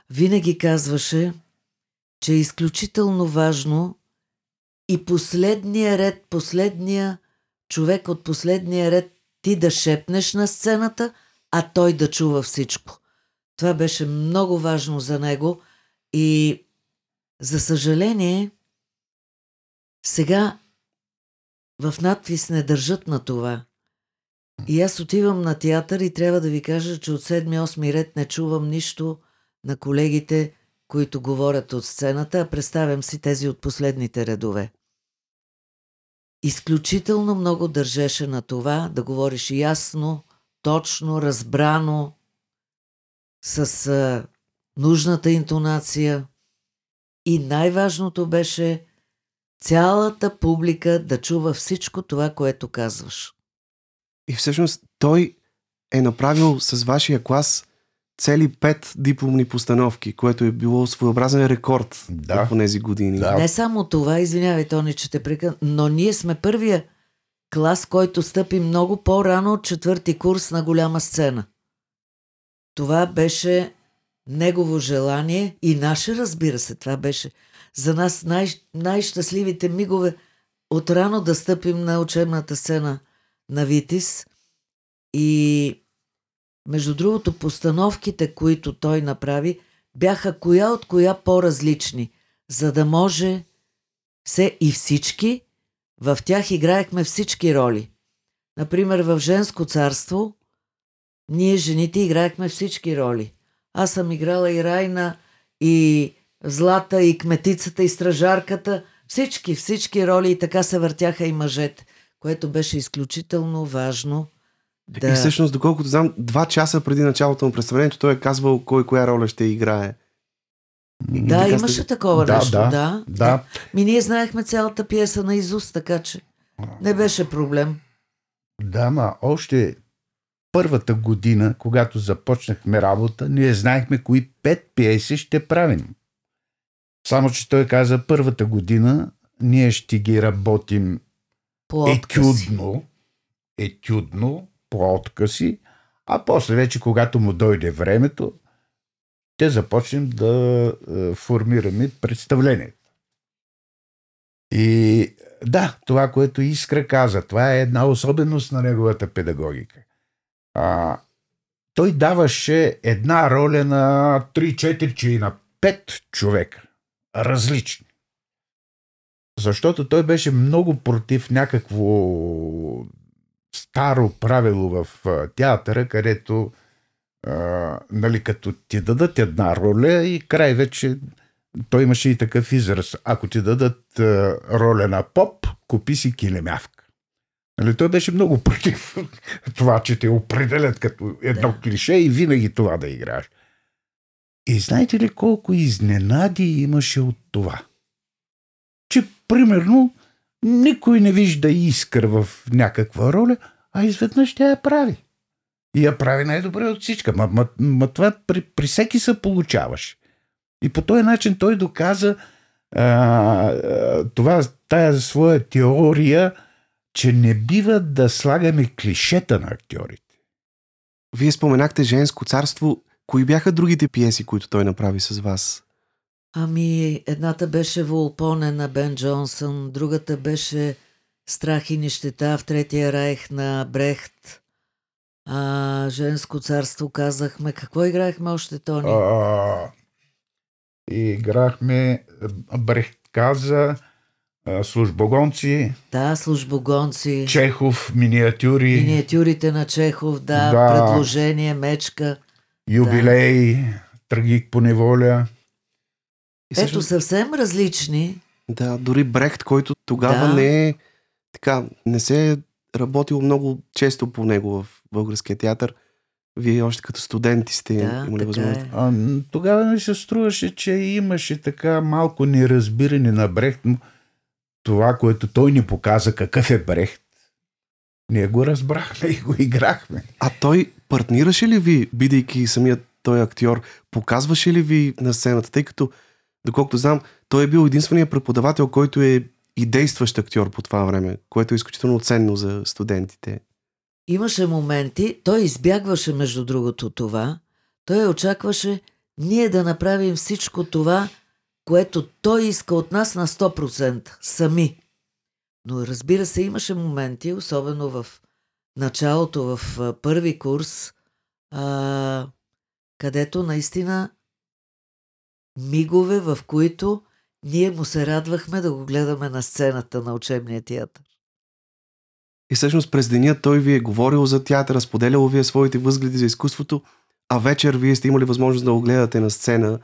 Винаги казваше, че е изключително важно и последния ред, последния човек от последния ред ти да шепнеш на сцената, а той да чува всичко. Това беше много важно за него и за съжаление сега в надпис не държат на това. И аз отивам на театър и трябва да ви кажа, че от 7-8 ред не чувам нищо на колегите, които говорят от сцената, а представям си тези от последните редове. Изключително много държеше на това да говориш ясно, точно, разбрано, с а, нужната интонация. И най-важното беше цялата публика да чува всичко това, което казваш. И всъщност той е направил с вашия клас цели пет дипломни постановки, което е било своеобразен рекорд Да. в тези години. Да. Не само това, извинявай, Тони, че те прекън, но ние сме първия клас, който стъпи много по-рано от четвърти курс на голяма сцена. Това беше негово желание и наше, разбира се, това беше за нас най- най-щастливите мигове от рано да стъпим на учебната сцена на Витис. И между другото, постановките, които той направи, бяха коя от коя по-различни, за да може все и всички, в тях играехме всички роли. Например, в Женско царство, ние жените играехме всички роли. Аз съм играла и Райна, и Злата, и Кметицата, и Стражарката. Всички, всички роли и така се въртяха и мъжете, което беше изключително важно. Да... И всъщност, доколкото знам, два часа преди началото на представлението, той е казвал кой коя роля ще играе. И Да, така имаше сте- такова Да, нещо, да, да. да. Ми ние знаехме цялата пиеса на Изус, така че не беше проблем. Да, ма още първата година, когато започнахме работа, ние знаехме кои пет пиеси ще правим. Само, че той каза, първата година ние ще ги работим По отказ. етюдно, етюдно, по откъси, а после вече, когато му дойде времето, ще започнем да е, формираме представлението. И да, това, което Искра каза, това е една особеност на неговата педагогика. А, той даваше една роля на 3-4, че и на 5 човека. Различни. Защото той беше много против някакво старо правило в театъра, където а, нали, като ти дадат една роля и край вече той имаше и такъв израз. Ако ти дадат а, роля на поп, купи си килемявка. Нали, той беше много против това, че те определят като едно Да. клише и винаги това да играеш. И знаете ли колко изненади имаше от това? Че, примерно, никой не вижда искър в някаква роля, а изведнъж тя я прави. И я прави най-добре от всичка. Ма, ма, ма това при, при всеки се получаваш. И по този начин той доказа а, това, тая своя теория, че не бива да слагаме клишета на актьорите. Вие споменахте Женско царство. Кои бяха другите пиеси, които той направи с вас? Ами, едната беше Волпоне на Бен Джонсън, другата беше Страх и нищета в Третия райх на Брехт. А, Женско царство казахме. Какво играехме още, Тони? А, играхме Брехт каза, службогонци, Да, службогонци. Чехов, миниатюри, Миниатюрите на Чехов, да, Да. предложение, мечка. Юбилей, трагик по неволя. И Ето съвсем различни. Да, дори Брехт, който тогава Да. не е така, не се е работило много често по него в българския театър. Вие още като студенти сте Да, имали възможност. е. А, тогава ми се струваше, че имаше така малко неразбиране на Брехт. Това, което той ни показа какъв е Брехт. Ние го разбрахме и го играхме. А той партнираше ли ви, бидейки самият той актьор, показваше ли ви на сцената, тъй като, доколкото знам, той е бил единственият преподавател, който е и действащ актьор по това време, което е изключително ценно за студентите. Имаше моменти, той избягваше между другото това. Той очакваше ние да направим всичко това, което той иска от нас на 100% сами. Но разбира се, имаше моменти, особено в началото, в а, първи курс, а, където наистина мигове, в които ние му се радвахме да го гледаме на сцената на учебния театър. И всъщност през деня той ви е говорил за театъра, споделял ви е своите възгледи за изкуството, а вечер вие сте имали възможност да го гледате на сцена.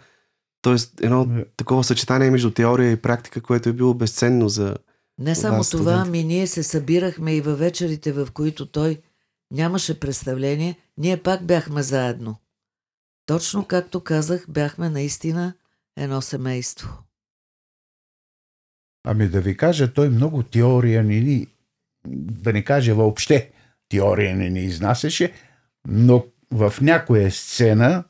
Тоест едно такова съчетание между теория и практика, което е било безценно за... Не само вас, това, ами ние се събирахме и във вечерите, в които той нямаше представление, ние пак бяхме заедно. Точно както казах, бяхме наистина едно семейство. Ами да ви кажа, той много теория не ни, да не кажа въобще, теория не ни изнасяше, но в някоя сцена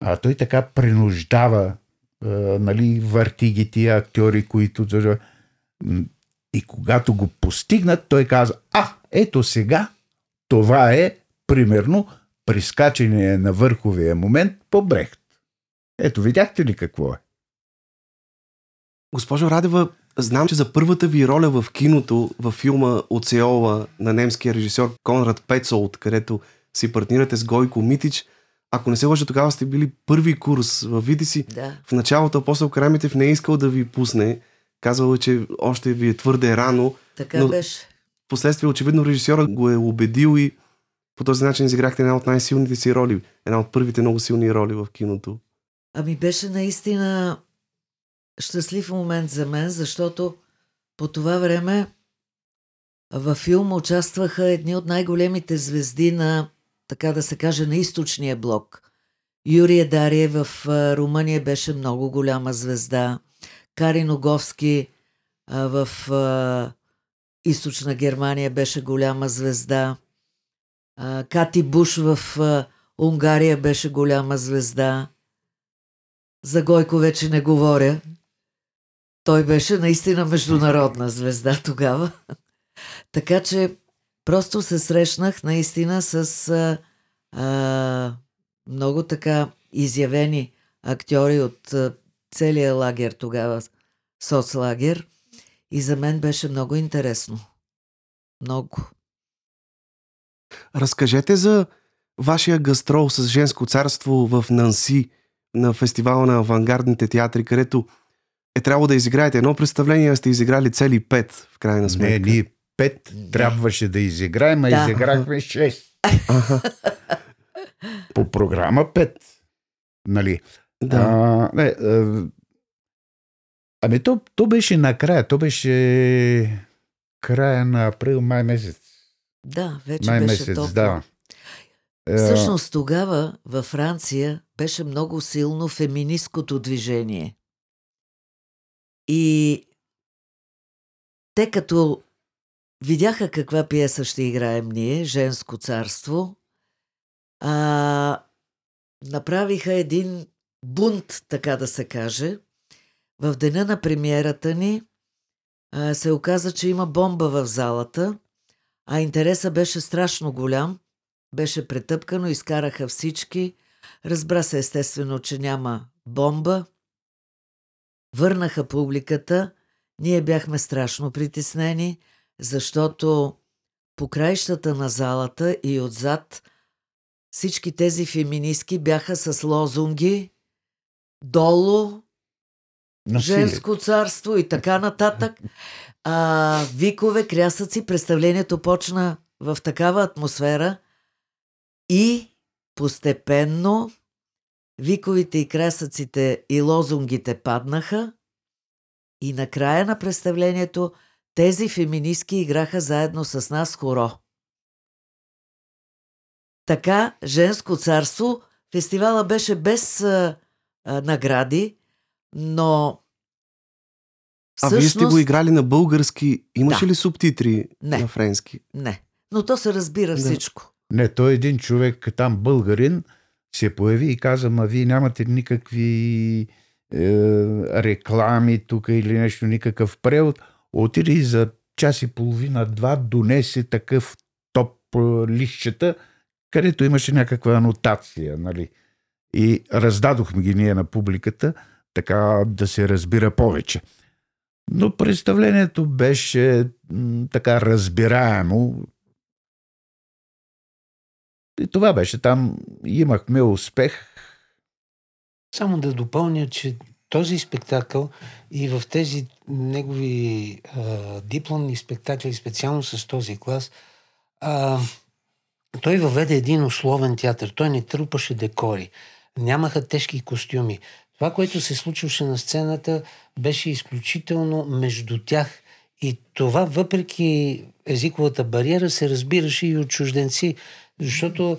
а той така принуждава а, нали, върти ги тия актьори, които... И когато го постигнат, той каза, а, ето сега, това е, примерно, прискачане на върховия момент по Брехт. Ето, видяхте ли какво е? Госпожо Радева, знам, че за първата ви роля в киното, във филма Оцеола на немския режисьор Конрад Пецолт, където си партнирате с Гойко Митич, ако не се лъжа, тогава сте били първи курс в види си. Да. В началото апостол Карамитев не е искал да ви пусне. Казал е, че още ви е твърде рано. Така Но- беше. Впоследствие, очевидно, режисьора го е убедил и по този начин изиграхте една от най-силните си роли. Една от първите много силни роли в киното. Ами беше наистина щастлив момент за мен, защото по това време във филма участваха едни от най-големите звезди на, така да се каже, на източния блок. Юрия Дария в Румъния беше много голяма звезда. Карин Оговски а, в източна Германия беше голяма звезда. Кати Буш в Унгария беше голяма звезда. За Гойко вече не говоря. Той беше наистина международна звезда тогава. така че просто се срещнах наистина с а, много така изявени актьори от а, целия лагер тогава, соцлагер. И за мен беше много интересно. Много. Разкажете за вашия гастрол с Женско царство в Нанси на фестивала на авангардните театри, където е трябвало да изиграете едно представление, а сте изиграли цели пет, в крайна Не, сметка. ние пет Не. трябваше да изиграем, а Да. изиграхме шест. По програма пет. Нали? Да. А, не, а, ами то, то беше накрая, то беше края на април, май месец. Да, вече Май беше месец, топло. да. Всъщност тогава във Франция беше много силно феминисткото движение. И те като видяха каква пиеса ще играем ние, Женско царство, а, направиха един бунт, така да се каже. В деня на премиерата ни а, се оказа, че има бомба в залата, а интереса беше страшно голям. Беше претъпкано, изкараха всички. Разбра се естествено, че няма бомба. Върнаха публиката. Ние бяхме страшно притеснени, защото по краищата на залата и отзад всички тези феминистки бяха с лозунги долу, насилие. женско царство и така нататък. А, викове, крясъци, представлението почна в такава атмосфера и постепенно виковите и крясъците и лозунгите паднаха и на края на представлението тези феминистки играха заедно с нас хоро. Така, Женско царство, фестивала беше без а, а, награди, но А вие сте го играли на български. Имаше Да. ли субтитри Не. на френски? Не. Но то се разбира Да. всичко. Не, той е един човек, там българин, се появи и каза, ма вие нямате никакви е, реклами тук или нещо, никакъв превод. Отиде и за час и половина-два донесе такъв топ е, лищчета, където имаше някаква анотация, нали? И раздадохме ги ние на публиката, така да се разбира повече. Но представлението беше така разбираемо, и това беше там. Имахме успех. Само да допълня, че този спектакъл и в тези негови а, дипломни спектакли, специално с този клас, а, той въведе един условен театър. Той не трупаше декори. Нямаха тежки костюми. Това, което се случваше на сцената, беше изключително между тях. И това, въпреки езиковата бариера, се разбираше и от чужденци, защото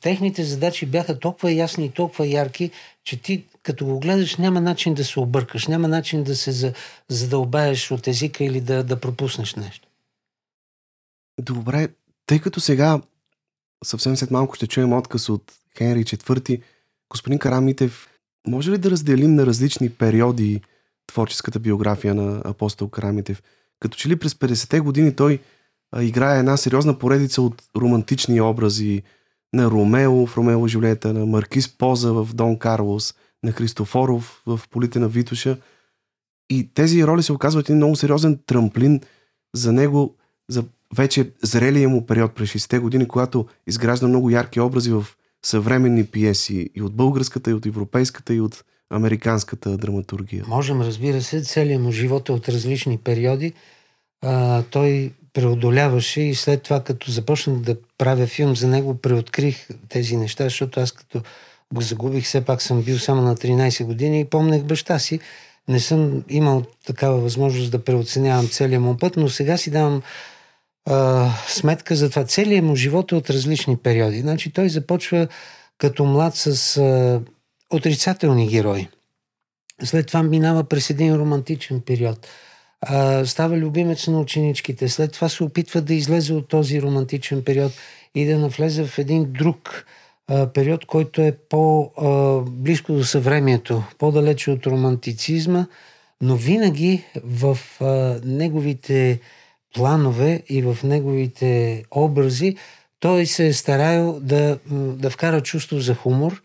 техните задачи бяха толкова ясни и толкова ярки, че ти като го гледаш няма начин да се объркаш, няма начин да се за- задълбаеш от езика или да, да пропуснеш нещо. Добре, тъй като сега съвсем след малко ще чуем отказ от Хенри IV, господин Карамитев, може ли да разделим на различни периоди творческата биография на апостол Карамитев? Като че ли през 50-те години той а, играе една сериозна поредица от романтични образи на Ромео в Ромео и Жулиета, на Маркиз Поза в Дон Карлос, на Христофоров в Полите на Витуша. И тези роли се оказват един много сериозен трамплин за него, за вече зрелия му период през 60-те години, когато изгражда много ярки образи в съвременни пиеси и от българската, и от европейската, и от американската драматургия. Можем, разбира се, целият му живот е от различни периоди. А, той преодоляваше и след това, като започнах да правя филм за него, преоткрих тези неща, защото аз като го загубих, все пак съм бил само на 13 години и помнех баща си. Не съм имал такава възможност да преоценявам целия му път, но сега си давам сметка за това. Целият му живот е от различни периоди. Значи той започва като млад с а, отрицателни герои. След това минава през един романтичен период. А, става любимец на ученичките. След това се опитва да излезе от този романтичен период и да навлезе в един друг а, период, който е по-близко до съвремието, по-далече от романтицизма, но винаги в а, неговите планове и в неговите образи той се е стараял да, да вкара чувство за хумор,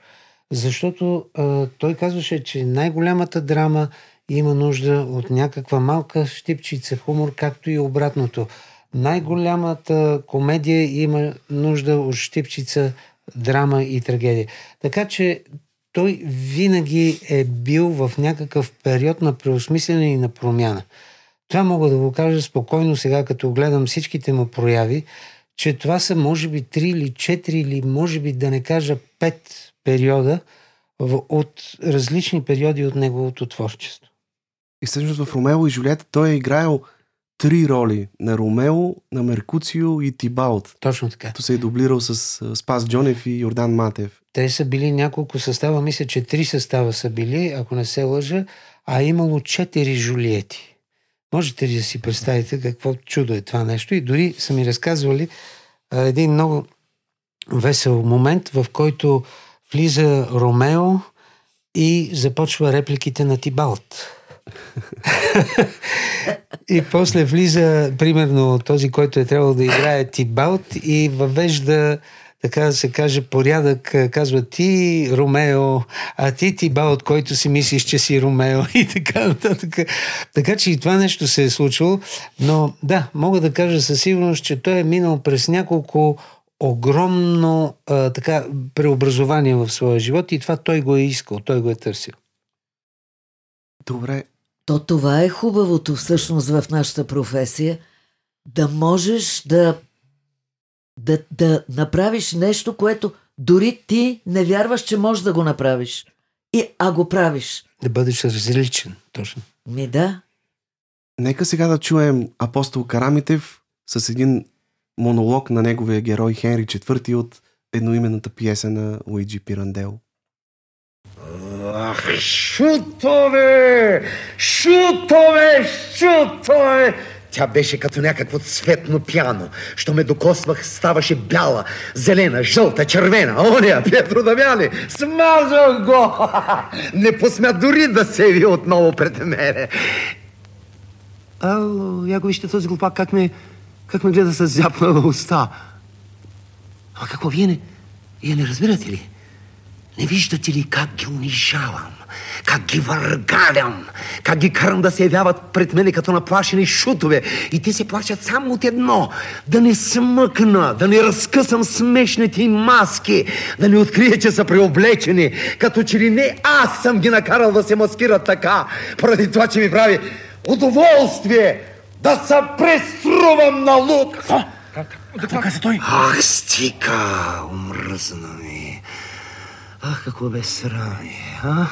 защото а, той казваше, че най-голямата драма има нужда от някаква малка щипчица хумор, както и обратното. Най-голямата комедия има нужда от щипчица драма и трагедия. Така че той винаги е бил в някакъв период на преосмислене и на промяна. Това мога да го кажа спокойно сега, като гледам всичките му прояви, че това са може би три или четири или може би да не кажа пет периода в- от различни периоди от неговото творчество. И всъщност в Ромео и Жулиета той е играел три роли на Ромео, на Меркуцио и Тибалт. Точно така. Като се е дублирал с Спас Джонев и Йордан Матев. Те са били няколко състава, мисля, че три състава са били, ако не се лъжа, а е имало четири Жулиети. Можете ли да си представите какво чудо е това нещо? И дори са ми разказвали а, един много весел момент, в който влиза Ромео и започва репликите на Тибалт. и после влиза, примерно, този, който е трябвало да играе Тибалт и въвежда така да се каже, порядък, казва ти Ромео, а ти Тибалт, който си мислиш, че си Ромео и така нататък. Така че и това нещо се е случило, но да, мога да кажа със сигурност, че той е минал през няколко огромно а, така преобразование в своя живот и това той го е искал, той го е търсил. Добре, То това е хубавото всъщност в нашата професия. Да можеш да, да, да направиш нещо, което дори ти не вярваш, че можеш да го направиш. И, а го правиш. Да бъдеш различен, точно. Ми да. нека сега да чуем апостол Карамитев с един монолог на неговия герой Хенри IV от едноименната пиеса на Луиджи Пирандел. Ах, шутове! Шутове! Шутове! Тя беше като някакво цветно пяно. Що ме докосвах, ставаше бяла, зелена, жълта, червена. Оня, Петро Дамяни, смазах го! Не посмя дори да се яви отново пред мене. Ало, го вижте този глупак, как ме, как ме гледа с зяпнала уста. А какво, вие не, вие не разбирате ли? Не виждате ли как ги унижавам? Как ги въргалям? Как ги карам да се явяват пред мене като наплашени шутове? И те се плашат само от едно. Да не смъкна, да не разкъсам смешните им маски, да не открия, че са преоблечени, като че ли не аз съм ги накарал да се маскират така, поради това, че ми прави удоволствие да се преструвам на луд. Какво каза той? Ах, стига, омръзна ми. Ах, какво безсрамие, а?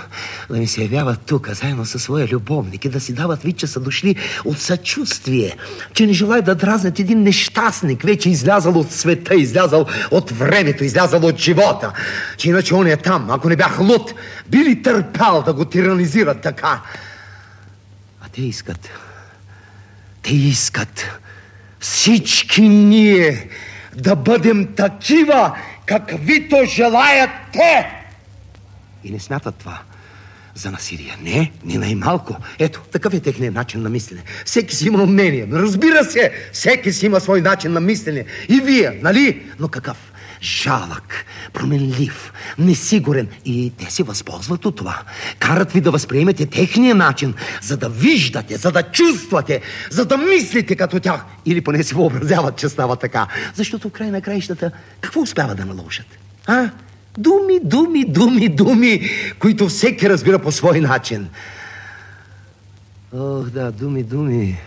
Да ми се явяват тук, заедно със своя любовник и да си дават вид, че са дошли от съчувствие, че не желаят да дразнят един нещастник, вече излязал от света, излязал от времето, излязал от живота. Че иначе он е там, ако не бях луд, би ли търпял да го тиранизират така? А те искат, те искат всички ние да бъдем такива, каквито желаят те. И не смятат това за насилие. Не, не най-малко. Ето, такъв е техният начин на мислене. Всеки си има мнение. Разбира се, всеки си има свой начин на мислене. И вие, нали? Но какъв? Жалък, променлив, несигурен. И те се възползват от това. Карат ви да възприемете техния начин, за да виждате, за да чувствате, за да мислите като тях. Или поне си въобразяват, че става така. Защото в край на краищата какво успява да наложат? А? Думи, думи, думи, думи, които всеки разбира по свой начин. Ох, да, думи, думи.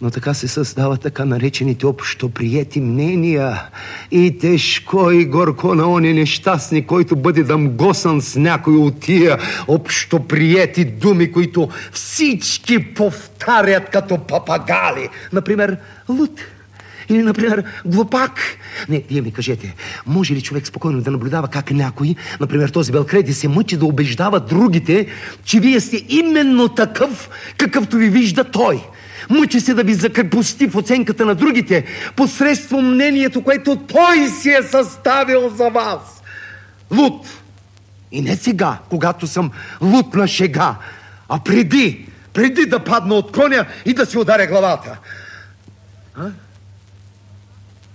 Но така се създават така наречените общо приети мнения. И тежко и горко на оня нещастник, който бъде дамгосан с някой от тия общо приети думи, които всички повтарят като папагали. Например, луд. Или, например, глупак. Не, вие ми кажете, може ли човек спокойно да наблюдава как някой, например този Белкреди, се мъчи да убеждава другите, че вие сте именно такъв, какъвто ви вижда той? Мъчи се да ви закрепости в оценката на другите, посредством мнението, което той си е съставил за вас. Луд. И не сега, когато съм луд на шега, а преди, преди да падна от коня и да си ударя главата. А?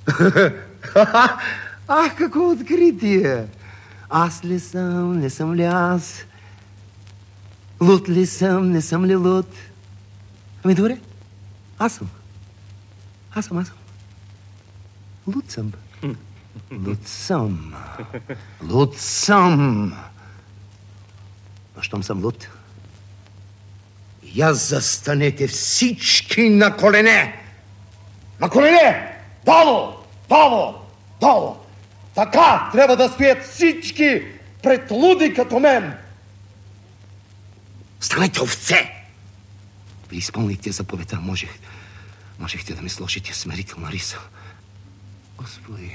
Ах, какво откритие! Аз ли съм, не съм ли аз? Луд ли съм, не съм ли луд? Ами добре, аз съм. Аз съм, аз съм. Луд съм. Луд съм. Луд съм. А щом съм луд, я застанете всички на колене. На колене! Долу! Долу! Долу! Така трябва да стоят всички пред луди като мен. Станете овце! Ви изпълнихте заповедта, можех, Можехте да ми сложите смирителна риса. Господи,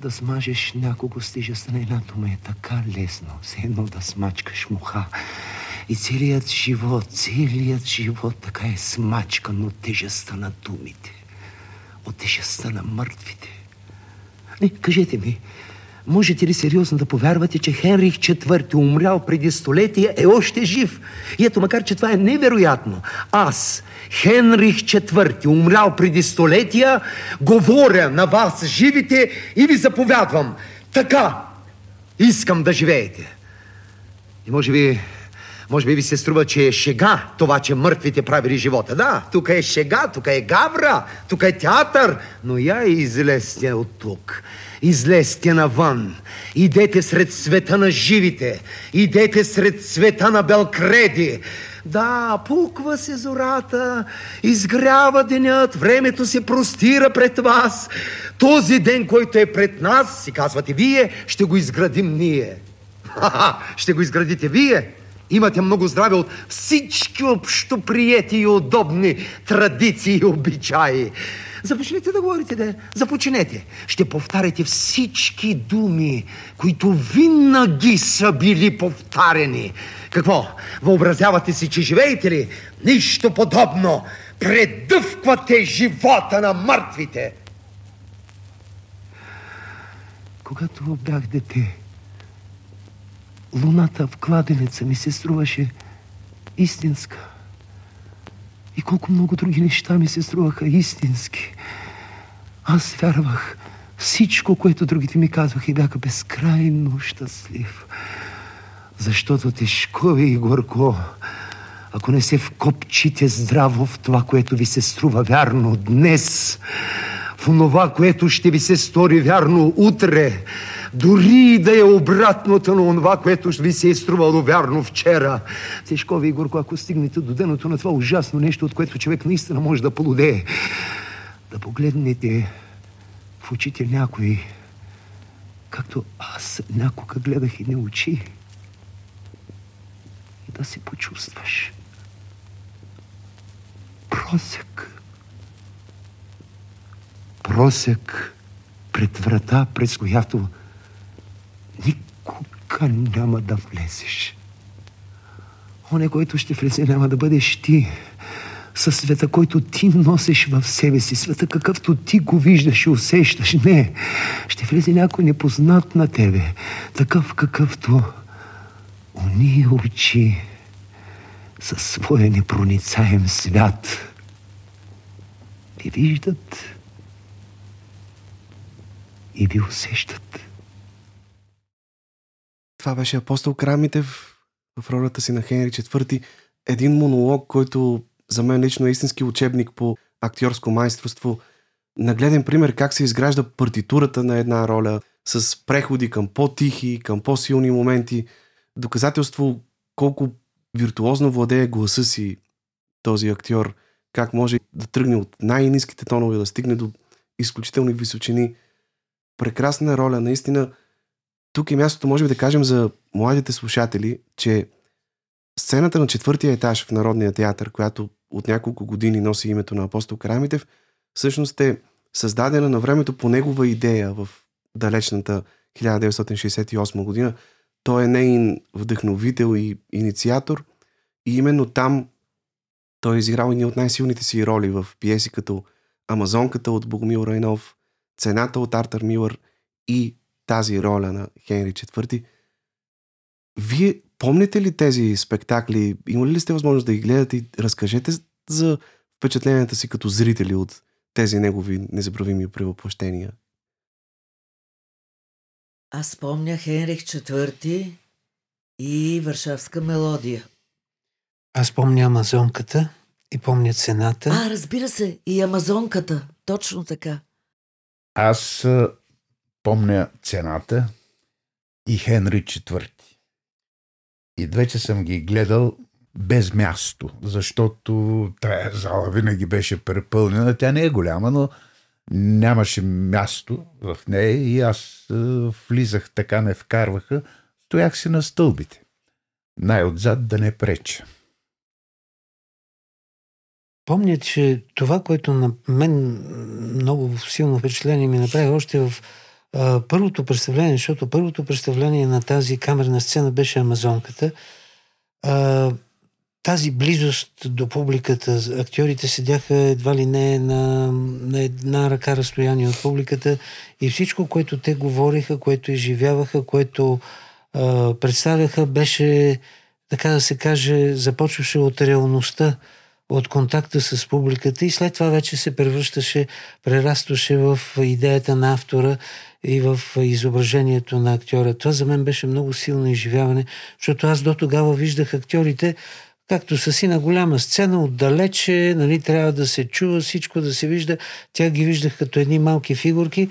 да смажеш някого с тежестта на ме е така лесно. Все едно да смачкаш муха. И целият живот, целият живот така е смачкан от тежестта на думите. От тежестта на мъртвите. Не, кажете ми, можете ли сериозно да повярвате, че Хенрих IV, умрял преди столетия, е още жив? И ето, макар че това е невероятно, аз, Хенрих IV, умрял преди столетия, говоря на вас, живите, и ви заповядвам. Така искам да живеете. И може би може би ви се струва, че е шега това, че мъртвите правили живота. Да, тук е шега, тук е гавра, тук е театър, но я излезте от тук. Излезте навън. Идете сред света на живите. Идете сред света на Белкреди. Да, пуква се зората, изгрява денят, времето се простира пред вас. Този ден, който е пред нас, си казвате вие, ще го изградим ние. Ха-ха, ще го изградите вие. Имате много здраве от всички общо приети и удобни традиции и обичаи. Започнете да говорите, да. Започнете. Ще повтаряте всички думи, които винаги са били повтарени. Какво? Въобразявате си, че живеете ли? Нищо подобно. Предъвквате живота на мъртвите. Когато бях дете, луната в кладенеца ми се струваше истинска. И колко много други неща ми се струваха истински. Аз вярвах всичко, което другите ми казваха и бяха безкрайно щастлив. Защото тежко и горко, ако не се вкопчите здраво в това, което ви се струва вярно днес, в това, което ще ви се стори вярно утре, дори да е обратното на това, което ви се е струвало вярно вчера. Тежко ви, Горко, ако стигнете до деното на това ужасно нещо, от което човек наистина може да полудее. Да погледнете в очите някой, както аз някога гледах и не очи. И да се почувстваш. Просек. Просек пред врата, през която никога няма да влезеш. Оне, който ще влезе, няма да бъдеш ти. Със света, който ти носиш в себе си, света какъвто ти го виждаш и усещаш. Не, ще влезе някой непознат на тебе, такъв какъвто уния очи със своя непроницаем свят ви виждат и ви усещат. Това беше апостол Крамитев в ролята си на Хенри IV. Един монолог, който за мен лично е истински учебник по актьорско майсторство. Нагледен пример как се изгражда партитурата на една роля с преходи към по-тихи, към по-силни моменти. Доказателство колко виртуозно владее гласа си този актьор, как може да тръгне от най-низките тонове, да стигне до изключителни височини. Прекрасна роля, наистина – тук е мястото, може би да кажем за младите слушатели, че сцената на четвъртия етаж в Народния театър, която от няколко години носи името на апостол Карамитев, всъщност е създадена на времето по негова идея в далечната 1968 година. Той е нейн вдъхновител и инициатор и именно там той е изиграл едни от най-силните си роли в пиеси като Амазонката от Богомил Райнов, Цената от Артър Милър и тази роля на Хенри IV. Вие помните ли тези спектакли? Имали ли сте възможност да ги гледате и разкажете за впечатленията си като зрители от тези негови незабравими превъплъщения? Аз помня Хенрих IV и Варшавска мелодия. Аз помня Амазонката и помня цената. А, разбира се, и Амазонката. Точно така. Аз помня цената и Хенри IV. И двете съм ги гледал без място, защото тая зала винаги беше препълнена. Тя не е голяма, но нямаше място в нея и аз влизах така, не вкарваха. Стоях си на стълбите. Най-отзад да не преча. помня, че това, което на мен много силно впечатление ми направи още в първото представление, защото първото представление на тази камерна сцена беше Амазонката. А, тази близост до публиката, актьорите седяха едва ли не на, на една ръка разстояние от публиката и всичко, което те говориха, което изживяваха, което а, представяха, беше, така да се каже, започваше от реалността, от контакта с публиката и след това вече се превръщаше, прерастваше в идеята на автора и в изображението на актьора. Това за мен беше много силно изживяване, защото аз до тогава виждах актьорите както са си на голяма сцена, отдалече, нали, трябва да се чува всичко, да се вижда. Тя ги виждах като едни малки фигурки.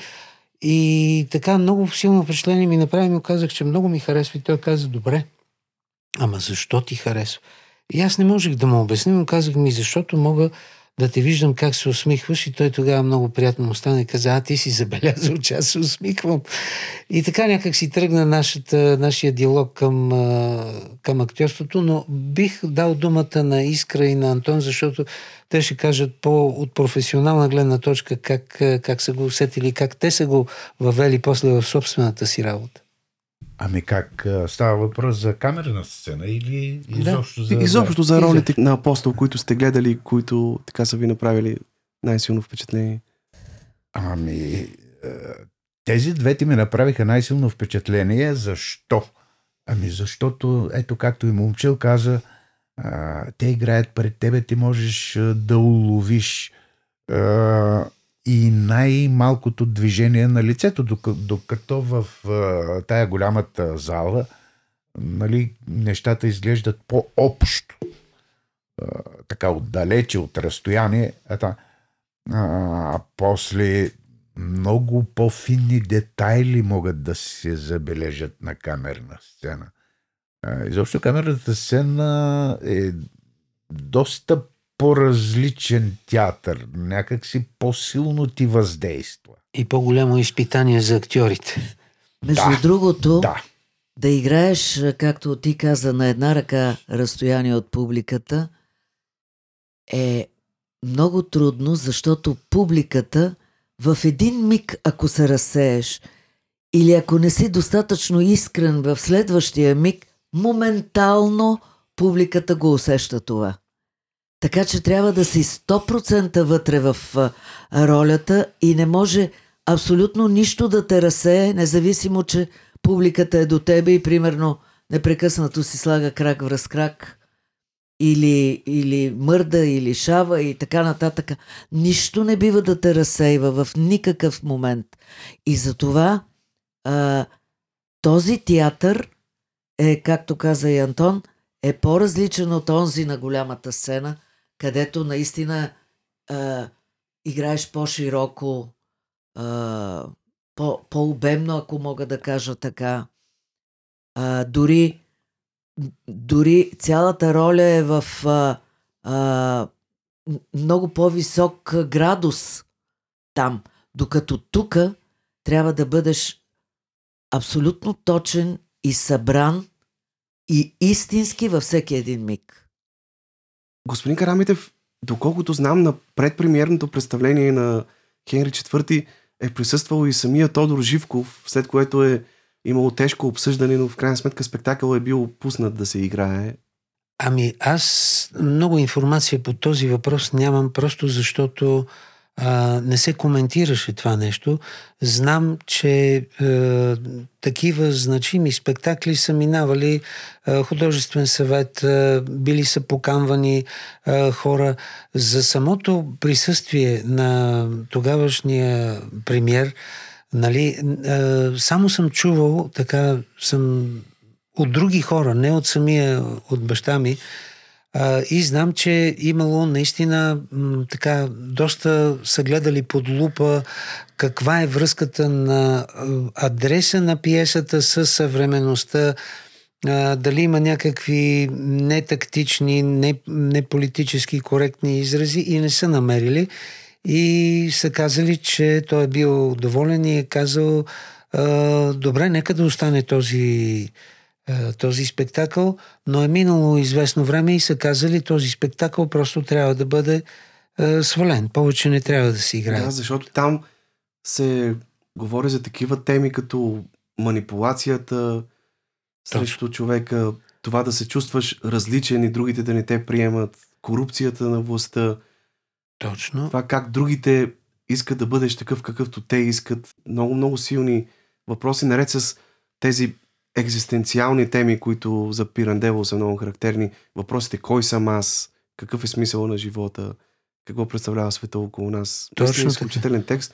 И така много силно впечатление ми направи, му казах, че много ми харесва. И той каза, добре, ама защо ти харесва? И аз не можех да му обясня, но казах ми, защото мога да те виждам как се усмихваш и той тогава много приятно му и каза, а ти си забелязал, че аз се усмихвам. И така някак си тръгна нашата, нашия диалог към, към актьорството, но бих дал думата на Искра и на Антон, защото те ще кажат по, от професионална гледна точка как, как са го усетили, как те са го въвели после в собствената си работа. Ами как става въпрос за камерна сцена или изобщо да. за... Изобщо за ролите на апостол, които сте гледали, които така са ви направили най-силно впечатление? Ами, тези двете ми направиха най-силно впечатление. Защо? Ами защото, ето както и момчил каза, те играят пред тебе, ти можеш да уловиш и най-малкото движение на лицето, докато в тая голямата зала нали, нещата изглеждат по-общо. Така отдалече, от разстояние. А, а после много по-финни детайли могат да се забележат на камерна сцена. Изобщо камерната сцена е доста по-различен театър, някакси по-силно ти въздейства. И по-голямо изпитание за актьорите. Между да, другото, да. да играеш, както ти каза, на една ръка разстояние от публиката е много трудно, защото публиката в един миг, ако се разсееш, или ако не си достатъчно искрен в следващия миг, моментално публиката го усеща това. Така че трябва да си 100% вътре в ролята и не може абсолютно нищо да те разсее, независимо, че публиката е до тебе и примерно непрекъснато си слага крак връз крак или, или мърда, или шава и така нататък. Нищо не бива да те разсейва в никакъв момент. И затова а, този театър е, както каза и Антон, е по-различен от онзи на голямата сцена, където наистина а, играеш по-широко, а, по, по-обемно, ако мога да кажа така. А, дори, дори цялата роля е в а, а, много по-висок градус там, докато тук трябва да бъдеш абсолютно точен и събран и истински във всеки един миг. Господин Карамитев, доколкото знам, на предпремиерното представление на Хенри IV е присъствал и самия Тодор Живков, след което е имало тежко обсъждане, но в крайна сметка спектакъл е бил пуснат да се играе. Ами аз много информация по този въпрос нямам, просто защото а, не се коментираше това нещо. Знам, че а, такива значими спектакли са минавали а, художествен съвет, а, били са поканвани а, хора. За самото присъствие на тогавашния премьер, нали, а, само съм чувал, така съм от други хора, не от самия, от баща ми, и знам, че имало наистина така доста са гледали под лупа каква е връзката на адреса на пиесата с съвременността, дали има някакви нетактични, не, не политически коректни изрази и не са намерили. И са казали, че той е бил доволен и е казал добре, нека да остане този този спектакъл, но е минало известно време и са казали този спектакъл просто трябва да бъде е, свален. Повече не трябва да се играе. Да, защото там се говори за такива теми като манипулацията срещу човека, това да се чувстваш различен и другите да не те приемат, корупцията на властта, Точно. това как другите искат да бъдеш такъв какъвто те искат. Много, много силни въпроси, наред с тези екзистенциални теми, които за Пирандело са много характерни. Въпросите кой съм аз, какъв е смисъл на живота, какво представлява света около нас. Точно така. изключителен текст,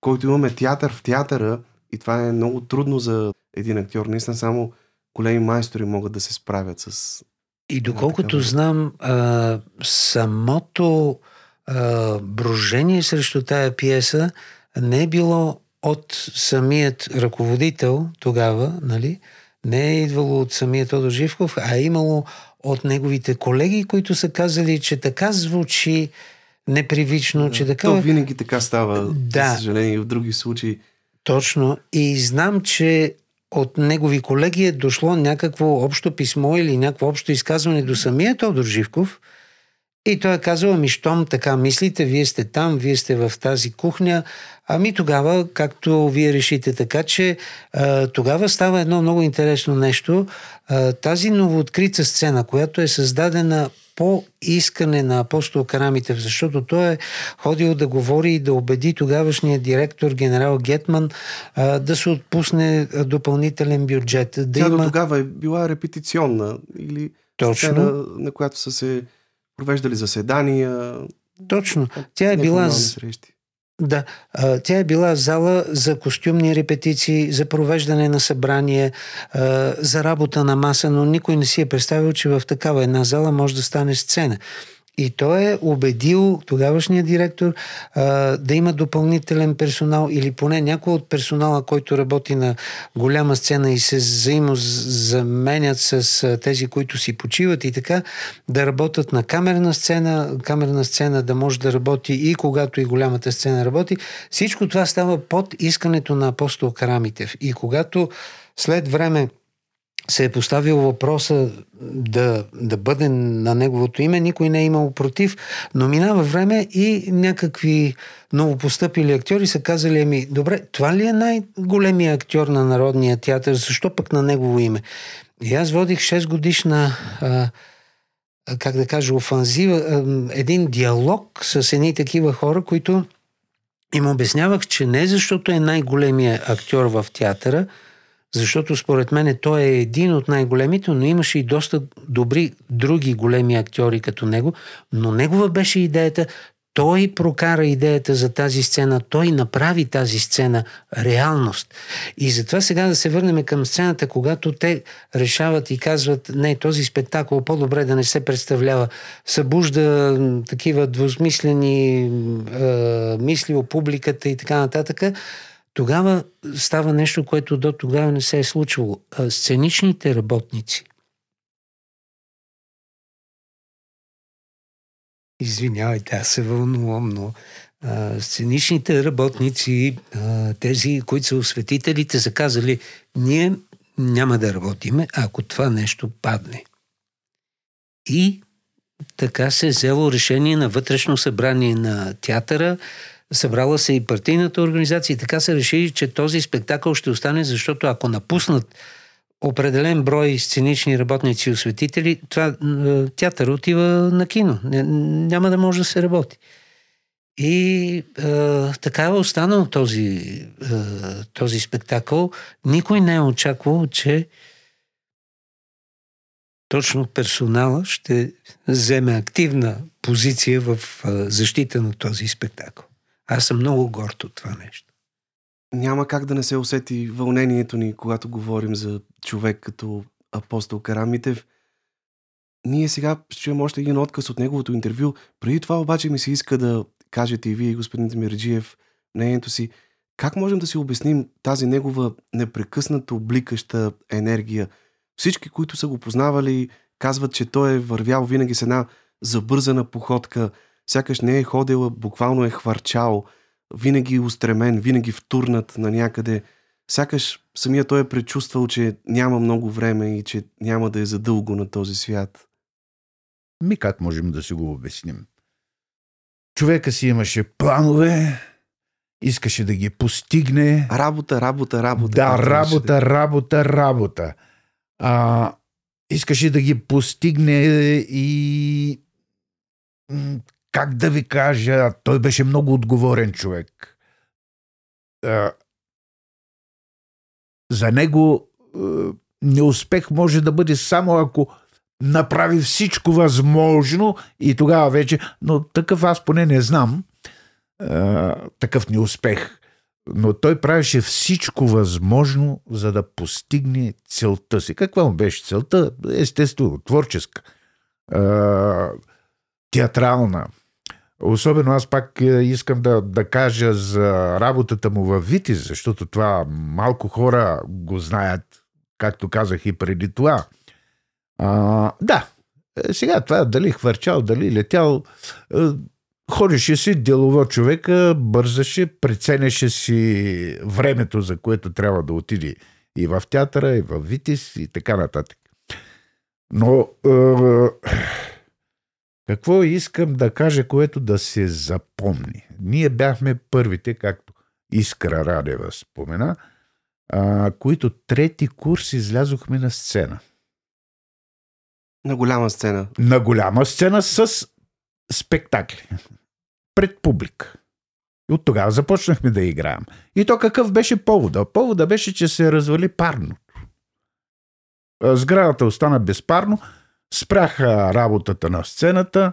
който имаме театър в театъра и това е много трудно за един актьор. Наистина само големи майстори могат да се справят с... И доколкото знам, а, самото а, брожение срещу тая пиеса не е било от самият ръководител тогава, нали? Не е идвало от самият Тодор Живков, а е имало от неговите колеги, които са казали, че така звучи непривично, че така... То винаги така става, Да. за съжаление, и в други случаи. Точно. И знам, че от негови колеги е дошло някакво общо писмо или някакво общо изказване до самия Тодор Живков. И той е казал, ами щом така мислите, вие сте там, вие сте в тази кухня, ами тогава, както вие решите така, че а, тогава става едно много интересно нещо. А, тази новооткрита сцена, която е създадена по искане на апостол Карамитев, защото той е ходил да говори и да убеди тогавашния директор, генерал Гетман, а, да се отпусне допълнителен бюджет. Да Тя има... до тогава е била репетиционна или Точно. сцена, на която са се провеждали заседания, Точно. Тя е била срещи. Да, тя е била зала за костюмни репетиции, за провеждане на събрание, а, за работа на маса, но никой не си е представил, че в такава една зала може да стане сцена. И той е убедил тогавашния директор а, да има допълнителен персонал или поне някой от персонала, който работи на голяма сцена и се взаимозаменят с а, тези, които си почиват и така, да работят на камерна сцена, камерна сцена да може да работи и когато и голямата сцена работи. Всичко това става под искането на апостол Карамитев. И когато след време се е поставил въпроса да, да бъде на неговото име, никой не е имал против, но минава време и някакви новопостъпили актьори са казали, ами, добре, това ли е най-големия актьор на Народния театър, защо пък на негово име? И аз водих 6 годишна а, как да кажа, офанзива, един диалог с едни такива хора, които им обяснявах, че не защото е най-големия актьор в театъра, защото според мен той е един от най-големите, но имаше и доста добри други големи актьори като него, но негова беше идеята, той прокара идеята за тази сцена, той направи тази сцена реалност. И затова сега да се върнем към сцената, когато те решават и казват, не, този спектакъл по-добре да не се представлява, събужда такива двусмислени е, мисли у публиката и така нататък, тогава става нещо, което до тогава не се е случвало. Сценичните работници. Извинявайте, аз се вълнувам, но а, сценичните работници, а, тези, които са осветителите, са казали, ние няма да работиме, ако това нещо падне. И така се е взело решение на вътрешно събрание на театъра, събрала се и партийната организация и така се реши, че този спектакъл ще остане, защото ако напуснат определен брой сценични работници и осветители, това е, театър отива на кино. Няма да може да се работи. И е, така е останал този, е, този спектакъл. Никой не е очаквал, че точно персонала ще вземе активна позиция в е, защита на този спектакъл. Аз съм много горд от това нещо. Няма как да не се усети вълнението ни, когато говорим за човек като апостол Карамитев. Ние сега ще чуем още един отказ от неговото интервю. Преди това обаче ми се иска да кажете и вие, господин Демирджиев, мнението си. Как можем да си обясним тази негова непрекъснато бликаща енергия? Всички, които са го познавали, казват, че той е вървял винаги с една забързана походка, сякаш не е ходила, буквално е хвърчал, винаги устремен, винаги втурнат на някъде. Сякаш самия той е предчувствал, че няма много време и че няма да е задълго на този свят. Ми как можем да си го обясним? Човека си имаше планове, искаше да ги постигне. Работа, работа, работа. Да, работа, беше. работа, работа. А, искаше да ги постигне и как да ви кажа, той беше много отговорен човек. За него неуспех може да бъде само ако направи всичко възможно и тогава вече, но такъв аз поне не знам, такъв неуспех. Но той правеше всичко възможно, за да постигне целта си. Каква му беше целта? Естествено, творческа, театрална. Особено аз пак е, искам да, да кажа за работата му в Витис, защото това малко хора го знаят, както казах и преди това. А, да, е, сега това дали хвърчал, дали летял, е, ходеше си делово човека, бързаше, преценяше си времето, за което трябва да отиде и в театъра, и в Витис, и така нататък. Но е, какво искам да кажа, което да се запомни? Ние бяхме първите, както Искра Радева спомена, а, които трети курс излязохме на сцена. На голяма сцена. На голяма сцена с спектакли. Пред публика. И от тогава започнахме да играем. И то какъв беше повода? Повода беше, че се развали парното. Сградата остана безпарно, спряха работата на сцената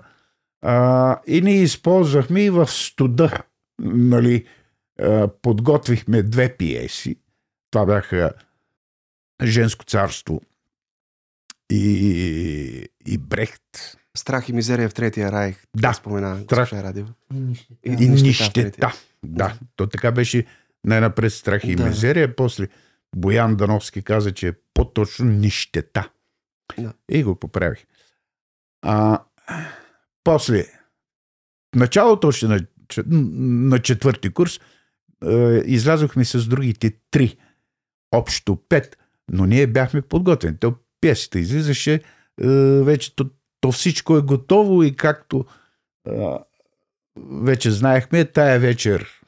а, и ние използвахме и в студа. Нали, а, подготвихме две пиеси. Това бяха Женско царство и, и Брехт. Страх и мизерия в Третия райх. Да. Спомена Страх. Радева. И нищета. И- И нищета в нищета. третия. Да, то така беше най-напред страх и Да. мизерия, после Боян Дановски каза, че е по-точно нищета. Да. И го поправих. А, после, началото още на, на четвърти курс, е, излязохме с другите три, общо пет, но ние бяхме подготвени. То пиесата излизаше, е, вече то, то всичко е готово и както е, вече знаехме, тая вечер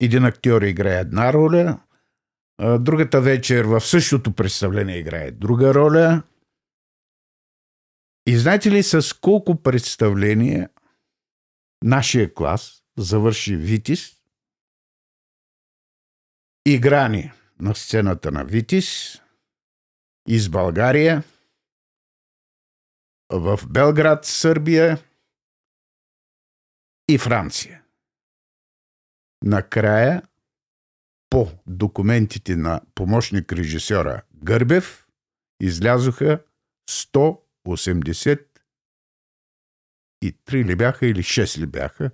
един актьор играе една роля, другата вечер в същото представление играе друга роля. И знаете ли с колко представления нашия клас завърши Витис, играни на сцената на Витис из България, в Белград, Сърбия и Франция. Накрая, по документите на помощник режисьора Гърбев, излязоха 183 ли бяха или 6 ли бяха,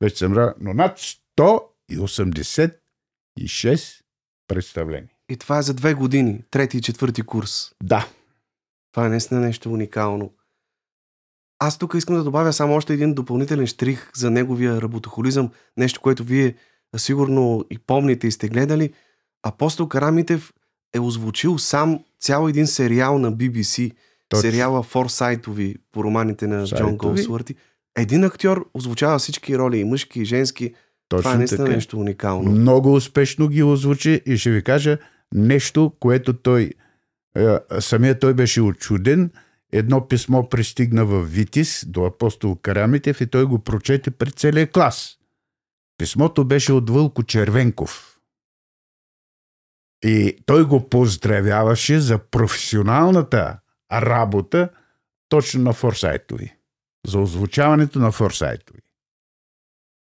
вече съм ра... но над 186 представления. И това е за две години. Трети и четвърти курс. Да, Това е наистина нещо уникално. Аз тук искам да добавя само още един допълнителен штрих за неговия работохолизъм. Нещо, което вие сигурно и помните и сте гледали. Апостол Карамитев е озвучил сам цял един сериал на BBC. Точно. Сериала Форсайтови по романите на Джон Сайтови. Голсуърти. Един актьор озвучава всички роли, и мъжки, и женски. точно това е наистина така. нещо уникално. Много успешно ги озвучи и ще ви кажа нещо, което той, е, самия той беше очуден. Едно писмо пристигна в Витис до апостол Карамитев и той го прочете пред целия клас. Писмото беше от Вълко Червенков. И той го поздравяваше за професионалната работа точно на Форсайтови. За озвучаването на Форсайтови.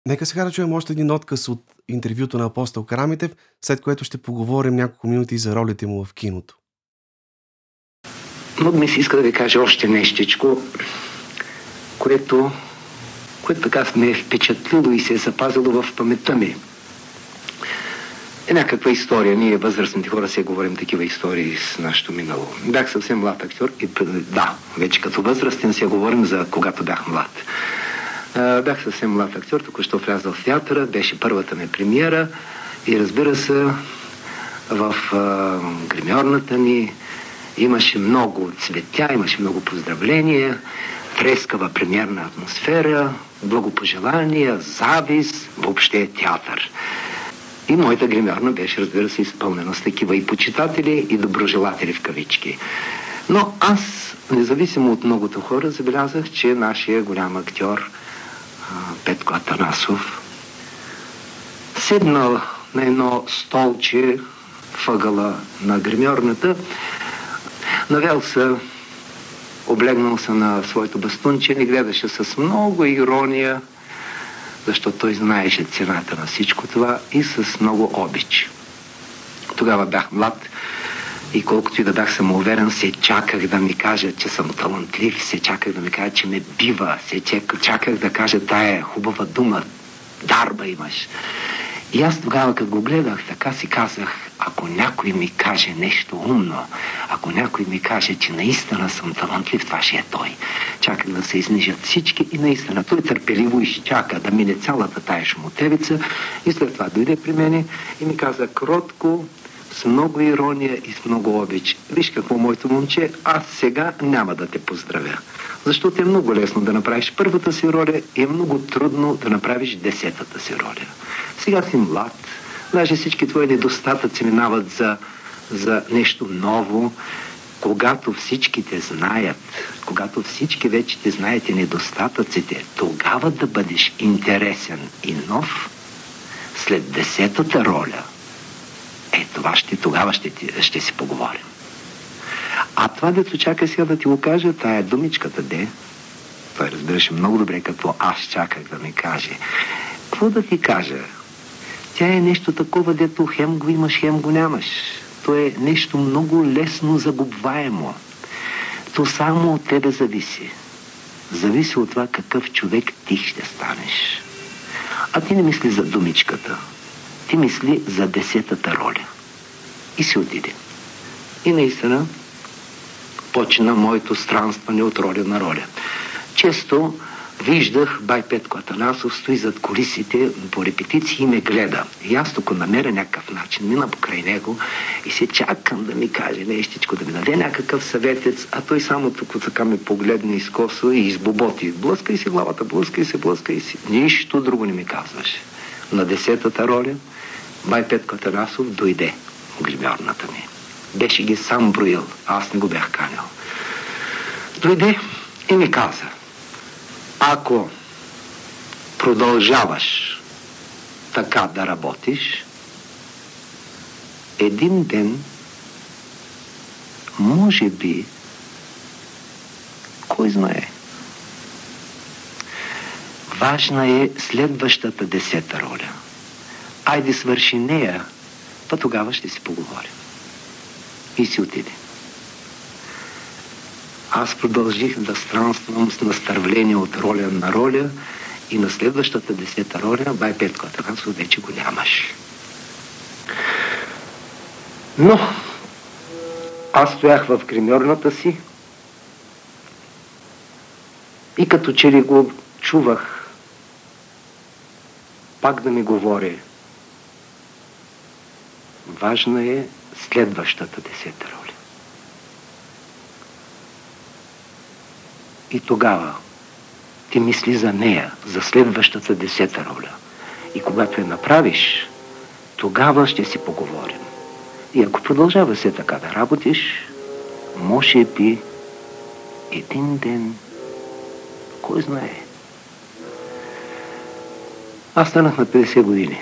Нека сега да чуем още един отказ от интервюто на апостол Карамитев, след което ще поговорим няколко минути за ролите му в киното. Много ми се иска да ви кажа още нещичко, което, което така ме е впечатлило и се е запазило в паметта ми. Е някаква история. Ние, възрастните хора, се говорим такива истории с нашето минало. Бях съвсем млад актьор и да, вече като възрастен се говорим за когато бях млад. Бях съвсем млад актьор, току-що влязъл в театъра, беше първата ми премиера и разбира се, в а, гримьорната ми. Имаше много цветя, имаше много поздравления, трескава премьерна атмосфера, благопожелания, завист, въобще театър. И моята гримьорна беше, разбира се, изпълнена с такива и почитатели, и доброжелатели в кавички. Но аз, независимо от многото хора, забелязах, че нашия голям актьор Петко Атанасов седнал на едно столче въгъла на гримьорната, навел се, облегнал се на своето бастунче и гледаше с много ирония, защото той знаеше цената на всичко това и с много обич. Тогава бях млад и колкото и да бях самоуверен, се чаках да ми кажа, че съм талантлив, се чаках да ми кажа, че ме бива, се чаках да кажа тая хубава дума, дарба имаш. И аз тогава, като го гледах, така си казах, ако някой ми каже нещо умно, ако някой ми каже, че наистина съм талантлив, това ще е той. Чаках да се изнижат всички и наистина той търпеливо изчака да мине цялата тая шмотевица и след това дойде при мене и ми каза кротко, с много ирония и с много обич. Виж какво, моето момче, аз сега няма да те поздравя. Защото е много лесно да направиш първата си роля и е много трудно да направиш десетата си роля. Сега си млад, даже всички твои недостатъци минават за, за нещо ново, когато всички те знаят, когато всички вече те знаете недостатъците, тогава да бъдеш интересен и нов, след десетата роля, е, това ще, тогава ще, ще си поговорим. А това, дето чака сега да ти го кажа, тая думичката де, той разбираше много добре какво аз чаках да ми каже. Какво да ти кажа? Тя е нещо такова, дето хем го имаш, хем го нямаш. То е нещо много лесно загубваемо. То само от тебе зависи. Зависи от това какъв човек ти ще станеш. А ти не мисли за думичката. Ти мисли за десетата роля. И си отиде. И наистина почина моето странстване от роля на роля. Често виждах бай Петко Атанасов стои зад колисите по репетиции и ме гледа. И аз тук намеря някакъв начин, мина покрай него и се чакам да ми каже нещичко, да ми даде някакъв съветец, а той само тук така ме погледне изкосо и избоботи. Блъска и си главата, блъска и се, блъска и си. Нищо друго не ми казваше. На десетата роля бай Петко Атанасов дойде в гримьорната ми. Беше ги сам броил, аз не го бях канял. Дойде и ми каза, ако продължаваш така да работиш, един ден, може би, кой знае, важна е следващата десета роля. Айде свърши нея, па тогава ще си поговорим. И си отиде. Аз продължих да странствам с настървление от роля на роля и на следващата десета роля бай Петко Атанасов вече го нямаш. Но аз стоях в гримьорната си и като че ли го чувах пак да ми говори. Важна е следващата десета роля. И тогава ти мисли за нея, за следващата десета роля. И когато я направиш, тогава ще си поговорим. И ако продължава се така да работиш, може би един ден, кой знае. Аз станах на 50 години.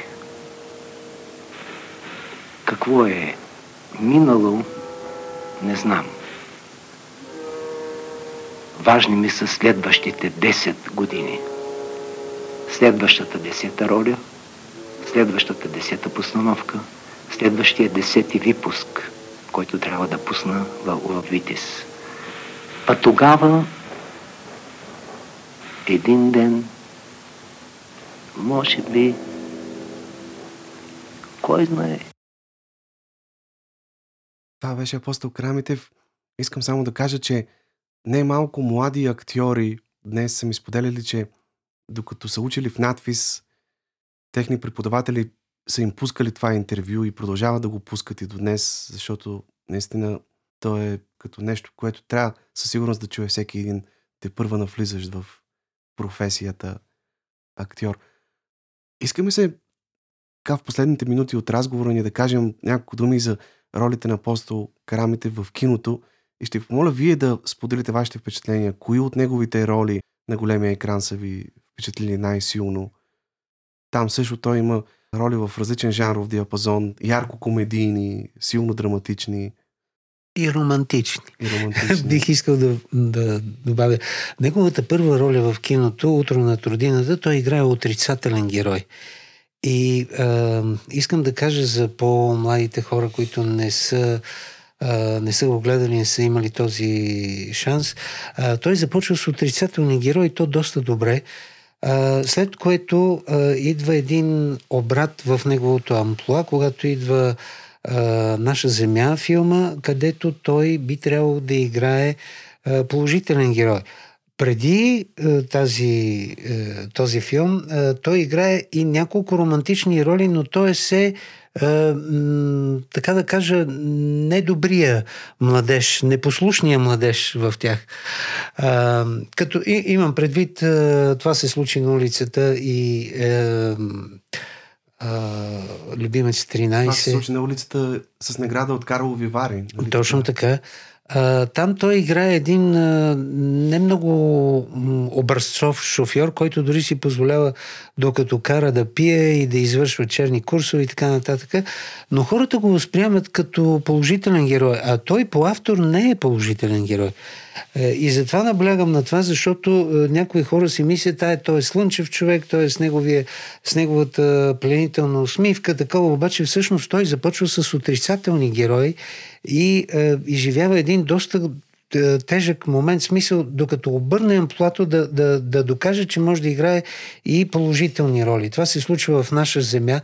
Какво е минало, не знам. Важни ми са следващите 10 години. Следващата десета роля, следващата десета постановка, следващия десети випуск, който трябва да пусна в, в Витис. А тогава един ден, може би, кой знае. Това беше апостол Крамитев. Искам само да кажа, че не малко млади актьори днес са ми споделяли, че докато са учили в надвис, техни преподаватели са им пускали това интервю и продължават да го пускат и до днес, защото наистина то е като нещо, което трябва със сигурност да чуе всеки един те първа навлизаш в професията актьор. Искаме се така в последните минути от разговора ни да кажем няколко думи за ролите на апостол Карамите в киното и ще ви помоля вие да споделите вашите впечатления. Кои от неговите роли на големия екран са ви впечатлили най-силно? Там също той има роли в различен жанров диапазон, ярко комедийни, силно драматични. И романтични. И романтични. Бих искал да, да добавя. Неговата първа роля в киното, Утро на трудината, той играе отрицателен герой. И а, искам да кажа за по-младите хора, които не са не са го гледали, не са имали този шанс. А, той започва с отрицателни герои, то доста добре. А, след което а, идва един обрат в неговото амплуа, когато идва а, Наша земя филма, където той би трябвало да играе а, положителен герой. Преди а, тази, а, този филм а, той играе и няколко романтични роли, но той е се така да кажа, недобрия младеж, непослушния младеж в тях. А, като и, имам предвид, а, това се случи на улицата и а, а, Любимец 13. Това се случи на улицата с награда от Карлови Вари. Нали? Точно така. Там той играе един а, не много образцов шофьор, който дори си позволява докато кара да пие и да извършва черни курсове и така нататък. Но хората го възприемат като положителен герой, а той по автор не е положителен герой. Е, и затова наблягам на това, защото е, някои хора си мислят, а той е слънчев човек, той е с, неговия, с неговата пленителна усмивка, такова, обаче всъщност той започва с отрицателни герои и е, изживява един доста е, тежък момент, смисъл, докато обърне амплуато да, да, да докаже, че може да играе и положителни роли. Това се случва в наша земя.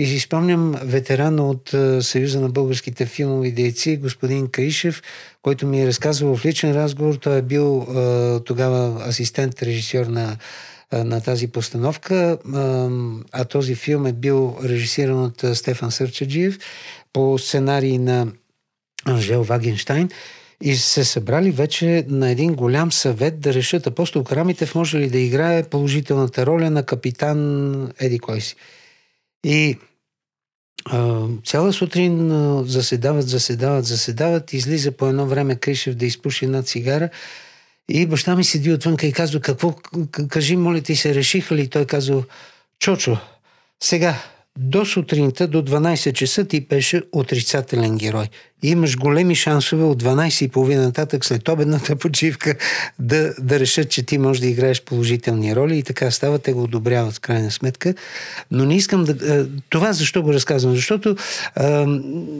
И си спомням ветерана от е, Съюза на българските филмови дейци, господин Каишев, който ми е разказвал в личен разговор. Той е бил е, тогава асистент режисьор на, на тази постановка, а този филм е бил режисиран от Стефан Сърчаджиев по сценарий на Анжел Вагенштайн и се събрали вече на един голям съвет да решат апостол Карамитев може ли да играе положителната роля на капитан Еди Койси. И цяла сутрин заседават, заседават, заседават, излиза по едно време Кришев да изпуши една цигара и баща ми седи отвънка и казва, какво, кажи, моля ти се, решиха ли? Той казва, Чочо, сега, до сутринта, до 12 часа ти беше отрицателен герой. И имаш големи шансове от 12.30 нататък след обедната почивка да, да решат, че ти можеш да играеш положителни роли и така става, те го одобряват в крайна сметка. Но не искам да... Това защо го разказвам? Защото а,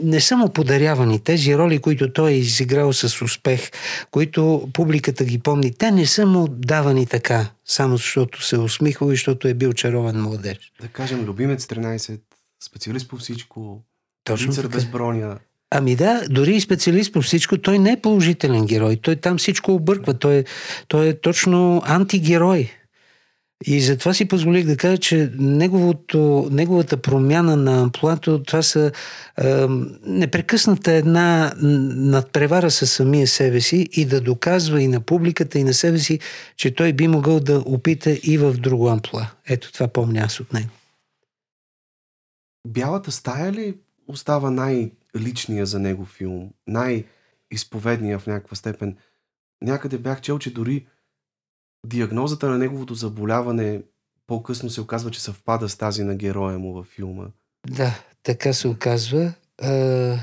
не са му подарявани тези роли, които той е изиграл с успех, които публиката ги помни. Те не са му давани така, само защото се е усмихвал и защото е бил чарован младеж. Да кажем, любимец 13, специалист по всичко, Точно без броня. Ами да, дори и специалист по всичко, той не е положителен герой. Той там всичко обърква. Той е, той е точно антигерой. И затова си позволих да кажа, че неговото, неговата промяна на амплуато, това са е, непрекъсната една надпревара със самия себе си и да доказва и на публиката, и на себе си, че той би могъл да опита и в друго амплуа. Ето това помня аз от него. Бялата стая ли остава най-личния за него филм, най-изповедния в някаква степен? Някъде бях чел, че дори диагнозата на неговото заболяване по-късно се оказва, че съвпада с тази на героя му във филма. Да, така се оказва. А...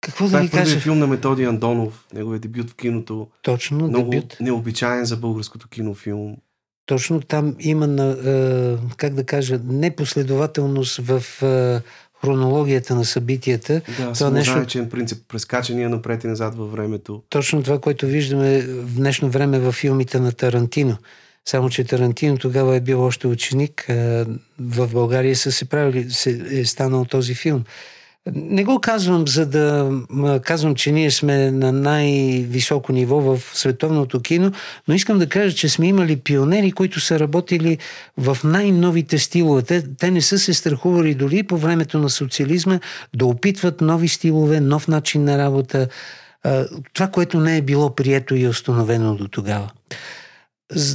Какво Това да ви е кажа? филм на Методи Андонов, неговият дебют в киното. Точно, Много дебют. необичаен за българското кинофилм. Точно там има, на, как да кажа, непоследователност в хронологията на събитията. Да, това нещо... принцип, прескачания напред и назад във времето. Точно това, което виждаме в днешно време във филмите на Тарантино. Само, че Тарантино тогава е бил още ученик. В България са се правили, се е станал този филм. Не го казвам, за да казвам, че ние сме на най-високо ниво в световното кино, но искам да кажа, че сме имали пионери, които са работили в най-новите стилове. Те, те не са се страхували дори по времето на социализма да опитват нови стилове, нов начин на работа. Това, което не е било прието и установено до тогава.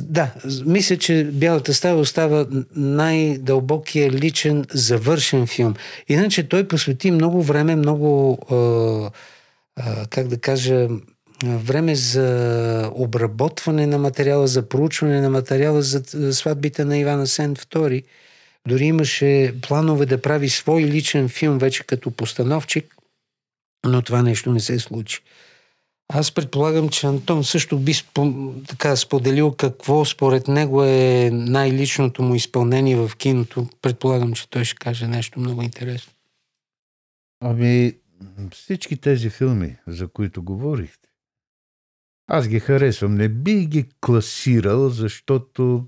Да, мисля, че Бялата стая остава най-дълбокия личен завършен филм. Иначе той посвети много време, много, как да кажа, време за обработване на материала, за проучване на материала за сватбите на Ивана Сен II. Дори имаше планове да прави свой личен филм вече като постановчик, но това нещо не се случи. Аз предполагам, че Антон също би спо, така споделил какво според него е най-личното му изпълнение в киното. Предполагам, че той ще каже нещо много интересно. Ами, всички тези филми, за които говорихте, аз ги харесвам. Не би ги класирал, защото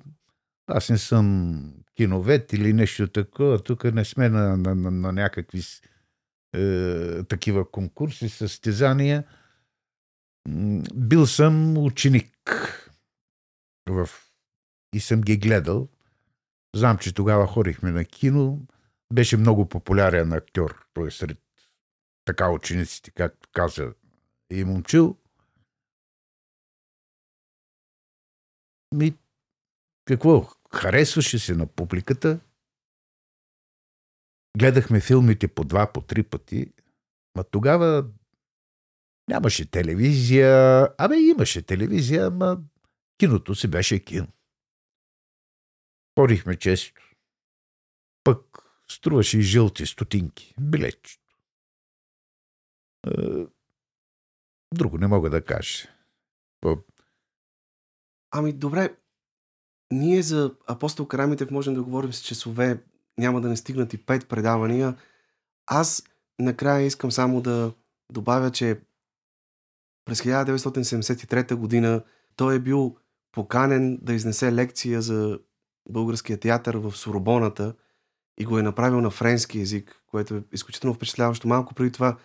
аз не съм киновет или нещо такова. Тук не сме на, на, на, на някакви е, такива конкурси, състезания – бил съм ученик в... и съм ги гледал. Знам, че тогава ходихме на кино. Беше много популярен актьор. Той е сред така учениците, както каза и момчил. Ми, какво? Харесваше се на публиката. Гледахме филмите по два, по три пъти. Ма тогава Нямаше телевизия. Абе, имаше телевизия, ама киното си беше кино. Ходихме често. Пък струваше и жълти стотинки. Билетчето. Е, друго не мога да кажа. Ами, добре. Ние за апостол Карамитев можем да говорим с часове. Няма да не стигнат и пет предавания. Аз накрая искам само да добавя, че през 1973 година той е бил поканен да изнесе лекция за българския театър в Соробоната и го е направил на френски язик, което е изключително впечатляващо. Малко преди това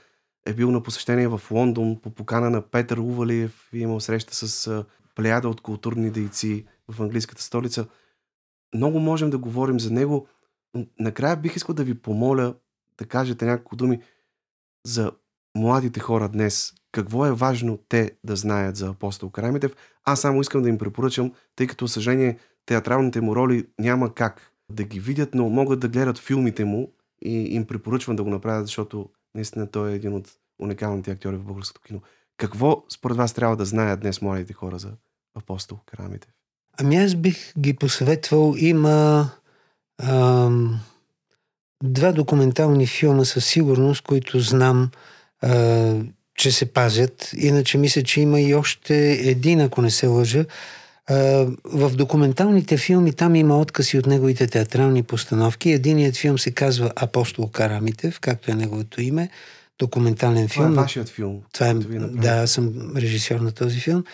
е бил на посещение в Лондон по покана на Петър Увалиев и е имал среща с плеяда от културни дейци в английската столица. Много можем да говорим за него. Накрая бих искал да ви помоля да кажете няколко думи за младите хора днес, какво е важно те да знаят за апостол Карамитев. Аз само искам да им препоръчам, тъй като, съжаление, театралните му роли няма как да ги видят, но могат да гледат филмите му и им препоръчвам да го направят, защото наистина той е един от уникалните актьори в българското кино. Какво според вас трябва да знаят днес младите хора за апостол Карамитев? Ами аз бих ги посъветвал. Има ам, два документални филма със сигурност, които знам че се пазят. Иначе мисля, че има и още един, ако не се лъжа. В документалните филми там има откази от неговите театрални постановки. Единият филм се казва Апостол Карамитев, както е неговото име. Документален филм. Това е вашият филм. Това е, да, аз съм режисьор на този филм.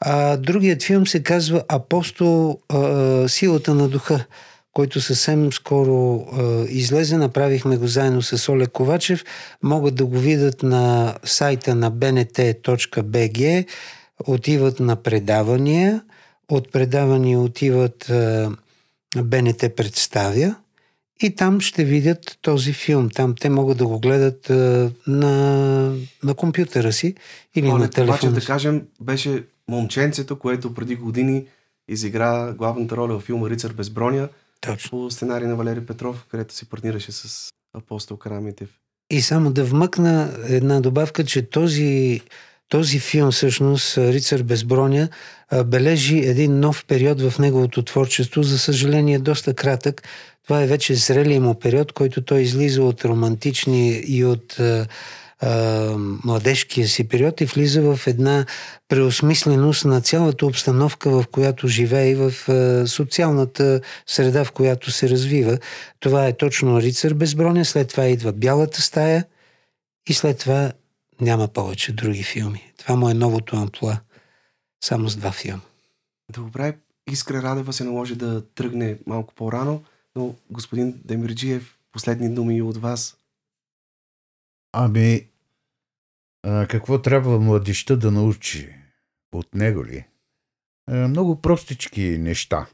А другият филм се казва Апостол а, Силата на духа който съвсем скоро е, излезе. Направихме го заедно с Олег Ковачев. Могат да го видят на сайта на bnt.bg. Отиват на предавания. От предавания отиват е, БНТ представя и там ще видят този филм. Там те могат да го гледат е, на, на компютъра си или Олег, на телефона да кажем, беше момченцето, което преди години изигра главната роля в филма Рицар без броня – точно. По сценарий на Валери Петров, където си партнираше с Апостол Карамитев. И само да вмъкна една добавка, че този, този филм, всъщност, Рицар без броня, бележи един нов период в неговото творчество. За съжаление, доста кратък. Това е вече зрелия му период, който той излиза от романтични и от а, младежкия си период и влиза в една преосмисленост на цялата обстановка, в която живее и в а, социалната среда, в която се развива. Това е точно Рицар безброня, след това идва Бялата стая и след това няма повече други филми. Това му е новото амплуа. Само с два филма. Добре, Искра Радева се наложи да тръгне малко по-рано, но господин Демирджиев, последни думи от вас. Ами, а, какво трябва младеща да научи от него ли? А, много простички неща,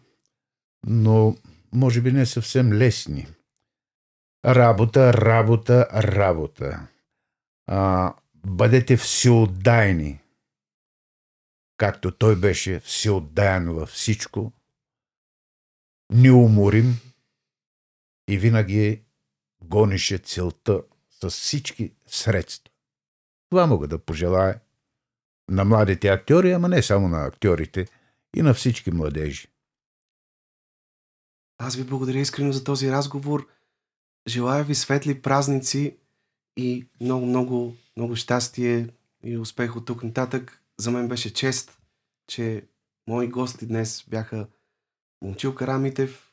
но може би не съвсем лесни. Работа, работа, работа. А, бъдете всеотдайни. Както той беше всеотдаен във всичко, неуморим и винаги гонеше целта с всички средства. Това мога да пожелая на младите актьори, ама не само на актьорите, и на всички младежи. Аз ви благодаря искрено за този разговор. Желая ви светли празници и много, много, много щастие и успех от тук нататък. За мен беше чест, че мои гости днес бяха Момчил Карамитев,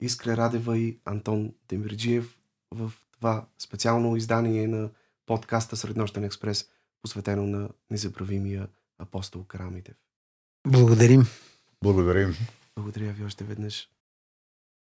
Искра Радева и Антон Демирджиев в това специално издание на подкаста Среднощен експрес, посветено на незабравимия апостол Карамитев. Благодарим. Благодарим. Благодаря ви още веднъж.